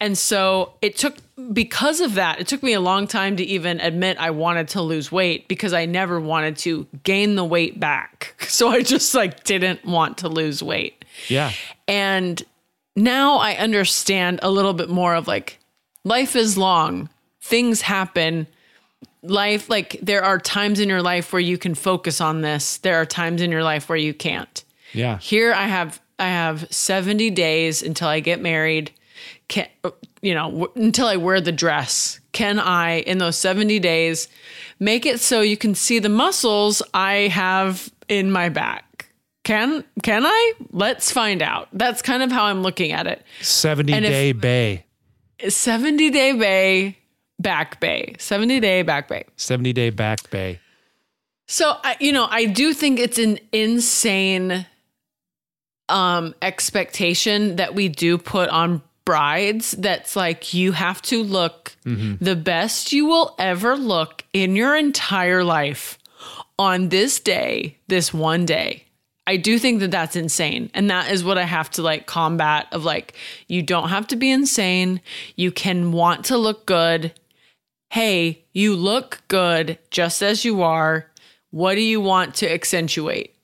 Speaker 3: And so it took, because of that, it took me a long time to even admit I wanted to lose weight because I never wanted to gain the weight back. So I just like didn't want to lose weight.
Speaker 2: yeah.
Speaker 3: And now I understand a little bit more of like life is long, things happen. Life, like there are times in your life where you can focus on this, there are times in your life where you can't.
Speaker 2: Yeah.
Speaker 3: Here I have I have 70 days until I get married. Can you know, w- until I wear the dress. Can I in those 70 days make it so you can see the muscles I have in my back? Can can I? Let's find out. That's kind of how I'm looking at it.
Speaker 2: 70
Speaker 3: And if-
Speaker 2: day bay.
Speaker 3: 70 day bay back bay. 70 day back bay.
Speaker 2: 70 day back bay.
Speaker 3: So I, you know, I do think it's an insane um expectation that we do put on brides that's like you have to look the best you will ever look in your entire life on this day, this one day. I do think that that's insane. And that is what I have to like combat of like you don't have to be insane. You can want to look good. Hey, you look good just as you are. What do you want to accentuate?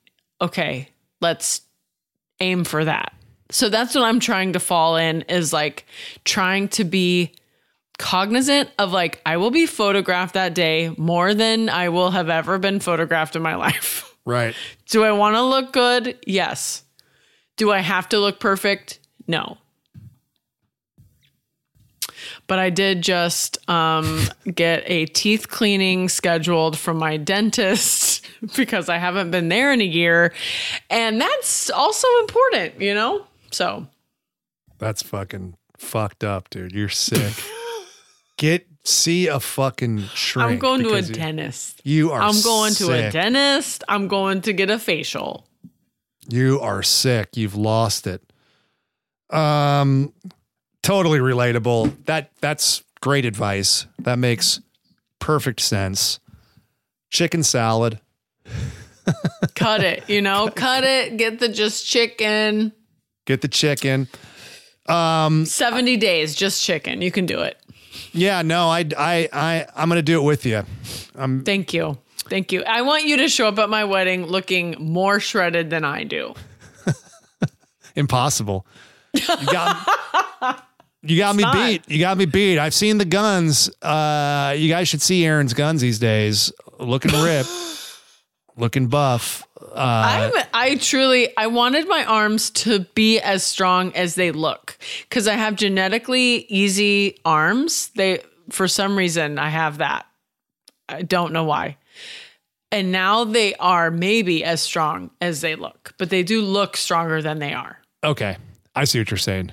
Speaker 3: Okay, let's aim for that. So that's what I'm trying to fall in is like trying to be cognizant of like I will be photographed that day more than I will have ever been photographed in my life.
Speaker 4: Right.
Speaker 3: Do I want to look good? Yes. Do I have to look perfect? No. But I did just um, get a teeth cleaning scheduled from my dentist because I haven't been there in a year. And that's also important, you know? So
Speaker 2: That's fucking fucked up, dude. You're sick. Get see a fucking shrink.
Speaker 3: I'm going to a
Speaker 2: because you-
Speaker 3: dentist.
Speaker 2: You are.
Speaker 3: I'm going to a dentist. I'm going to get a facial.
Speaker 2: You are sick. You've lost it. Um, totally relatable. That that's great advice. That makes perfect sense. Chicken salad.
Speaker 3: Cut it, you know, cut it. Get the just chicken.
Speaker 2: Get the chicken. Um,
Speaker 3: 70 days, just chicken. You can do it.
Speaker 2: yeah, no, I, I, I, I'm gonna do it with you.
Speaker 3: Thank you. Thank you. I want you to show up at my wedding looking more shredded than I do.
Speaker 2: Impossible. You got, you got me
Speaker 3: not.
Speaker 2: beat. You got me beat. I've seen the guns. Uh, you guys should see Erin's guns these days. Looking rip, looking buff. Uh,
Speaker 3: I'm I truly I wanted my arms to be as strong as they look cuz I have genetically easy arms. They for some reason I have that. I don't know why. And now they are maybe as strong as they look, but they do look stronger than they are.
Speaker 2: Okay. I see what you're saying.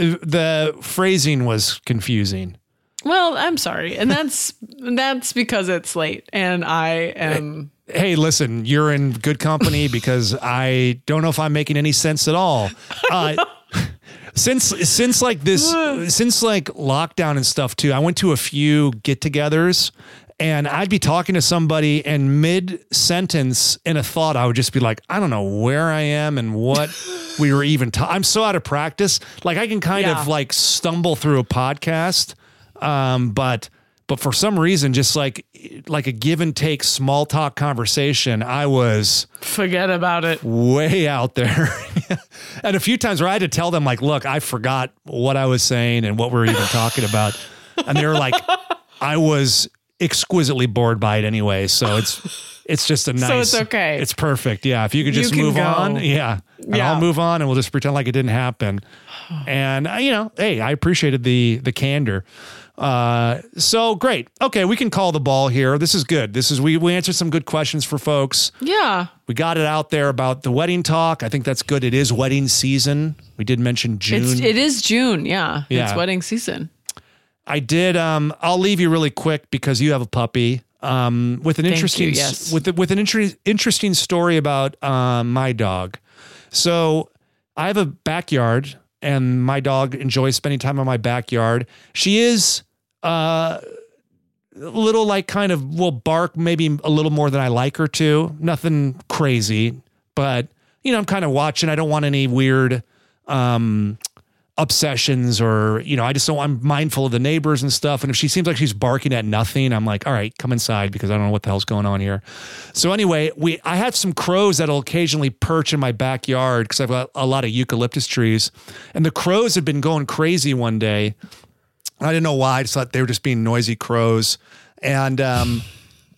Speaker 2: The phrasing was confusing.
Speaker 3: Well, I'm sorry. And that's that's because it's late and I am
Speaker 2: Hey, listen, you're in good company because I don't know if I'm making any sense at all. Uh, since since like this since like lockdown and stuff too, I went to a few get-togethers and I'd be talking to somebody and mid sentence in a thought I would just be like, I don't know where I am and what we were even ta- I'm so out of practice. Like I can kind
Speaker 3: Yeah.
Speaker 2: of like stumble through a podcast um, but but for some reason, just like like a give and take small talk conversation, I was
Speaker 3: forget about it.
Speaker 2: way out there. and a few times where I had to tell them, like, look, I forgot what I was saying and what we were even talking about. And they were like, I was exquisitely bored by it anyway. So it's it's just a nice so
Speaker 3: it's okay.
Speaker 2: It's perfect. Yeah. If you could
Speaker 3: You
Speaker 2: just
Speaker 3: can
Speaker 2: move
Speaker 3: go.
Speaker 2: on. Yeah. And
Speaker 3: Yeah.
Speaker 2: I'll move on and we'll just pretend like it didn't happen. And uh, you know, hey, I appreciated the the candor. Uh, so great. Okay, we can call the ball here. This is good. This is we we answered some good questions for folks.
Speaker 3: Yeah.
Speaker 2: We got it out there about the wedding talk. I think that's good. It is wedding season. We did mention June.
Speaker 3: It's it is June, yeah.
Speaker 2: Yeah.
Speaker 3: It's wedding season.
Speaker 2: I did. Um, I'll leave you really quick because you have a puppy. Um, with an
Speaker 3: Thank
Speaker 2: interesting
Speaker 3: you, yes.
Speaker 2: with with an inter- interesting story about um, my dog. So I have a backyard, and my dog enjoys spending time in my backyard. She is uh, a little like kind of will bark maybe a little more than I like her to. Nothing crazy, but you know I'm kind of watching. I don't want any weird. Um, obsessions or you know i just don't i'm mindful of the neighbors and stuff and if she seems like she's barking at nothing i'm like all right come inside because i don't know what the hell's going on here so anyway we i have some crows that'll occasionally perch in my backyard because i've got a lot of eucalyptus trees and the crows have been going crazy one day I didn't know why. I just thought they were just being noisy crows. And um,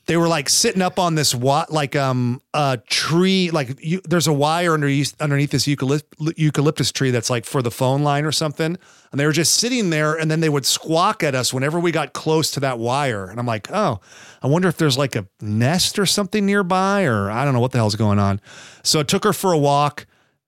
Speaker 2: they were like sitting up on this wa- like um a tree like you, there's a wire underneath underneath this eucalyptus, eucalyptus tree that's like for the phone line or something. And they were just sitting there and then they would squawk at us whenever we got close to that wire. And I'm like, "Oh, I wonder if there's like a nest or something nearby or I don't know what the hell's going on." So I took her for a walk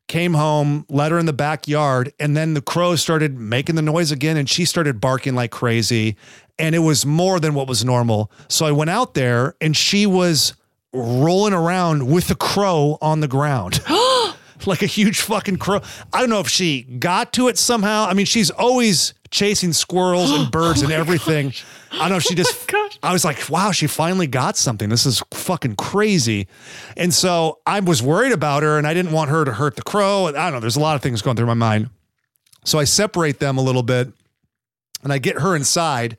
Speaker 2: came home, let her in the backyard, and then the crows started making the noise again and she started barking like crazy. And it was more than what was normal. So I went out there and she was rolling around with the crow on the ground. like a huge fucking crow. I don't know if she got to it somehow. I mean, she's always chasing squirrels and birds and everything. I don't know she just
Speaker 3: gosh.
Speaker 2: I was like, wow, she finally got something. This is fucking crazy. And so I was worried about her and I didn't want her to hurt the crow. I don't know. There's a lot of things going through my mind. So I separate them a little bit and I get her inside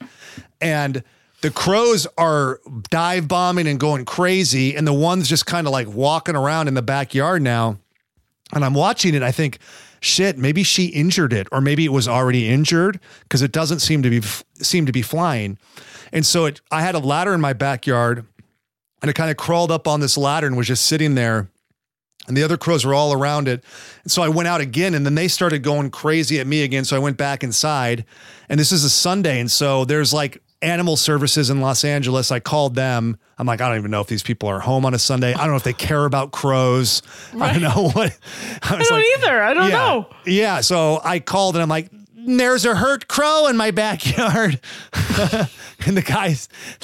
Speaker 2: and the crows are dive bombing and going crazy. And the one's just kind of like walking around in the backyard now. And I'm watching it. I think shit, maybe she injured it or maybe it was already injured because it doesn't seem to be seem to be flying. And so it I had a ladder in my backyard and it kind of crawled up on this ladder and was just sitting there and the other crows were all around it. And so I went out again and then they started going crazy at me again. So I went back inside and this is a Sunday. And so there's like animal services in Los Angeles. I called them. I'm like, I don't even know if these people are home on a Sunday. I don't know if they care about crows. I don't know what.
Speaker 3: I, I don't like, either. I don't
Speaker 2: yeah,
Speaker 3: know.
Speaker 2: Yeah. So I called and I'm like, there's a hurt crow in my backyard. and the guy,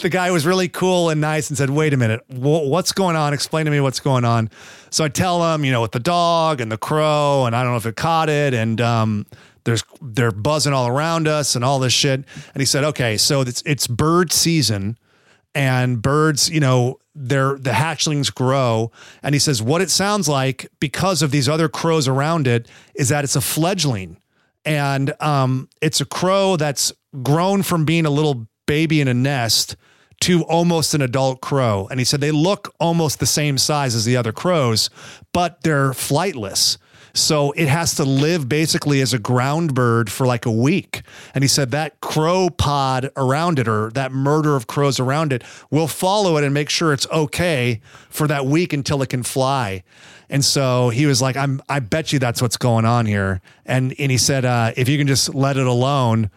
Speaker 2: the guy was really cool and nice and said, wait a minute, what's going on? Explain to me what's going on. So I tell him, you know, with the dog and the crow, and I don't know if it caught it. And, um, there's they're buzzing all around us and all this shit. And he said, okay, so it's it's bird season, and birds, you know, they're the hatchlings grow. And he says, what it sounds like because of these other crows around it is that it's a fledgling, and um, it's a crow that's grown from being a little baby in a nest to almost an adult crow. And he said they look almost the same size as the other crows, but they're flightless. So it has to live basically as a ground bird for like a week. And he said that crow pod around it or that murder of crows around it will follow it and make sure it's okay for that week until it can fly. And so he was like, I'm, I bet you that's what's going on here. And, and he said, uh, if you can just let it alone,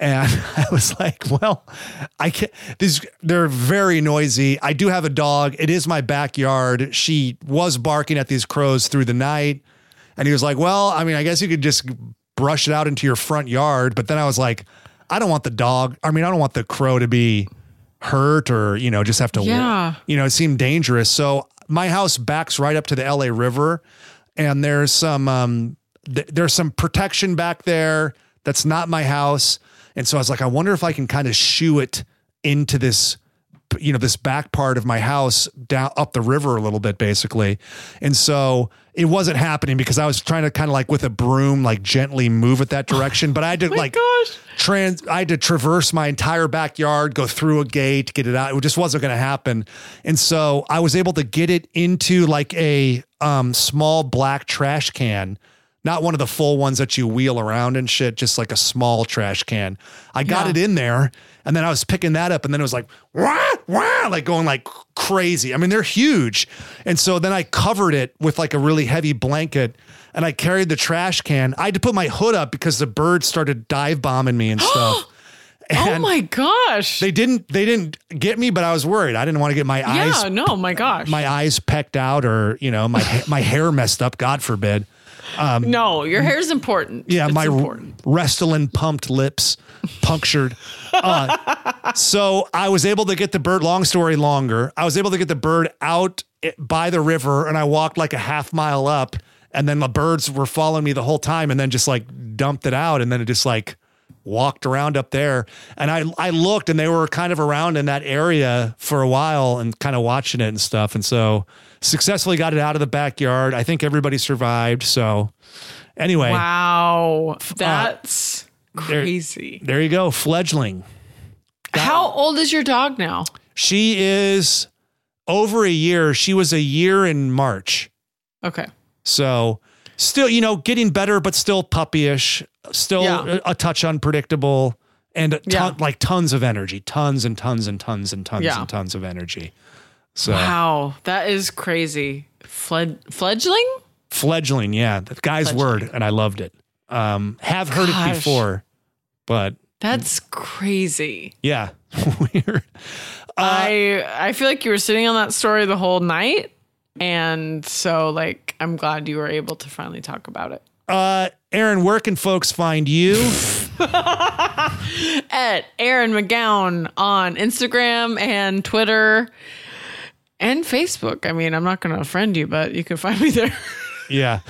Speaker 2: and I was like, well, I can't. These they're very noisy. I do have a dog. It is my backyard. She was barking at these crows through the night. And he was like, well, I mean, I guess you could just brush it out into your front yard. But then I was like, I don't want the dog. I mean, I don't want the crow to be hurt or, you know, just have to,
Speaker 3: yeah.
Speaker 2: you know, it seemed dangerous. So my house backs right up to the LA River and there's some, um, th- there's some protection back there that's not my house. And so I was like, I wonder if I can kind of shoo it into this you know this back part of my house down up the river a little bit basically and so it wasn't happening because I was trying to kind of like with a broom, like gently move it that direction. But I had to
Speaker 3: oh
Speaker 2: like
Speaker 3: gosh.
Speaker 2: trans, I had to traverse my entire backyard, go through a gate, get it out. It just wasn't going to happen. And so I was able to get it into like a um, small black trash can not one of the full ones that you wheel around and shit, just like a small trash can. I got yeah. it in there and then I was picking that up and then it was like, wah, wah, like going like crazy. I mean, they're huge. And so then I covered it with like a really heavy blanket and I carried the trash can. I had to put my hood up because the birds started dive bombing me and stuff.
Speaker 3: Oh and oh my gosh.
Speaker 2: They didn't they didn't get me, but I was worried. I didn't want to get my eyes
Speaker 3: Yeah, no, my gosh.
Speaker 2: My eyes pecked out or, you know, my my hair messed up, God forbid.
Speaker 3: Um, no, your hair is important.
Speaker 2: Yeah,
Speaker 3: it's
Speaker 2: my
Speaker 3: important.
Speaker 2: Restylane pumped lips punctured. Uh, so I was able to get the bird. Long story longer. I was able to get the bird out by the river, and I walked like a half mile up, and then the birds were following me the whole time, and then just like dumped it out, and then it just like walked around up there and I I looked and they were kind of around in that area for a while and kind of watching it and stuff and so successfully got it out of the backyard. I think everybody survived. So anyway.
Speaker 3: Wow. That's uh, crazy.
Speaker 2: There, there, you go. Fledgling.
Speaker 3: Got How old is your dog now?
Speaker 2: She is over a year. She was a year in March.
Speaker 3: Okay.
Speaker 2: So still, you know, getting better, but still puppyish, still yeah. a, a, touch unpredictable and ton, yeah. like tons of energy, tons and tons and tons and tons yeah. and tons of energy. So
Speaker 3: wow, that is crazy. Fled fledgling.
Speaker 2: Fledgling, yeah, the guy's fledgling. word, and I loved it. Um, have heard Gosh. it before, but
Speaker 3: that's crazy.
Speaker 2: Yeah, weird. Uh,
Speaker 3: I I feel like you were sitting on that story the whole night, and so like I'm glad you were able to finally talk about it.
Speaker 2: Uh, Erin, where can folks find you?
Speaker 3: At Erin McGown on Instagram and Twitter and Facebook. I mean, I'm not going to offend you, but you can find me there.
Speaker 2: yeah.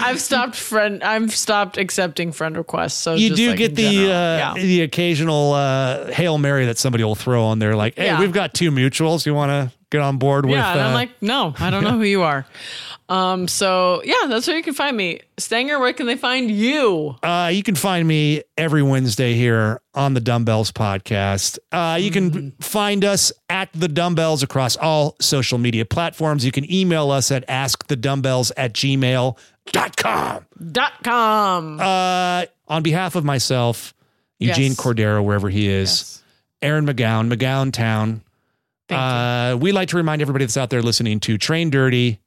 Speaker 3: I've stopped friend. I've stopped accepting friend requests. So
Speaker 2: you do like get the uh, yeah. the occasional uh, hail mary that somebody will throw on there, like, "Hey, yeah. we've got two mutuals. You want to get on board with?"
Speaker 3: Yeah, and uh, I'm like, "No, I don't know who you are." Um, so yeah, that's where you can find me. Stanger, where can they find you?
Speaker 2: Uh, you can find me every Wednesday here on the Dumbbells podcast. Uh, you can mm-hmm. find us at the Dumbbells across all social media platforms. You can email us at askthedumbbells at gmail dot com.
Speaker 3: Dot com.
Speaker 2: Uh, on behalf of myself, Eugene
Speaker 3: Yes.
Speaker 2: Cordero, wherever he is,
Speaker 3: Yes.
Speaker 2: Erin McGown, McGown Town. Uh, we like to remind everybody that's out there listening to train dirty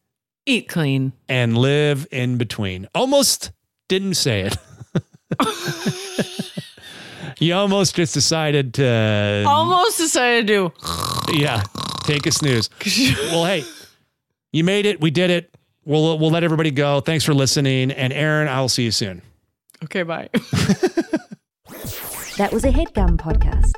Speaker 3: Eat clean.
Speaker 2: and live in between. Almost didn't say it. you almost just decided to,
Speaker 3: Almost decided to
Speaker 2: yeah, take a snooze. well, hey, you made it. We did it. We'll we'll let everybody go. Thanks for listening. And Erin, I will see you soon.
Speaker 3: Okay, bye.
Speaker 1: That was a headgum podcast.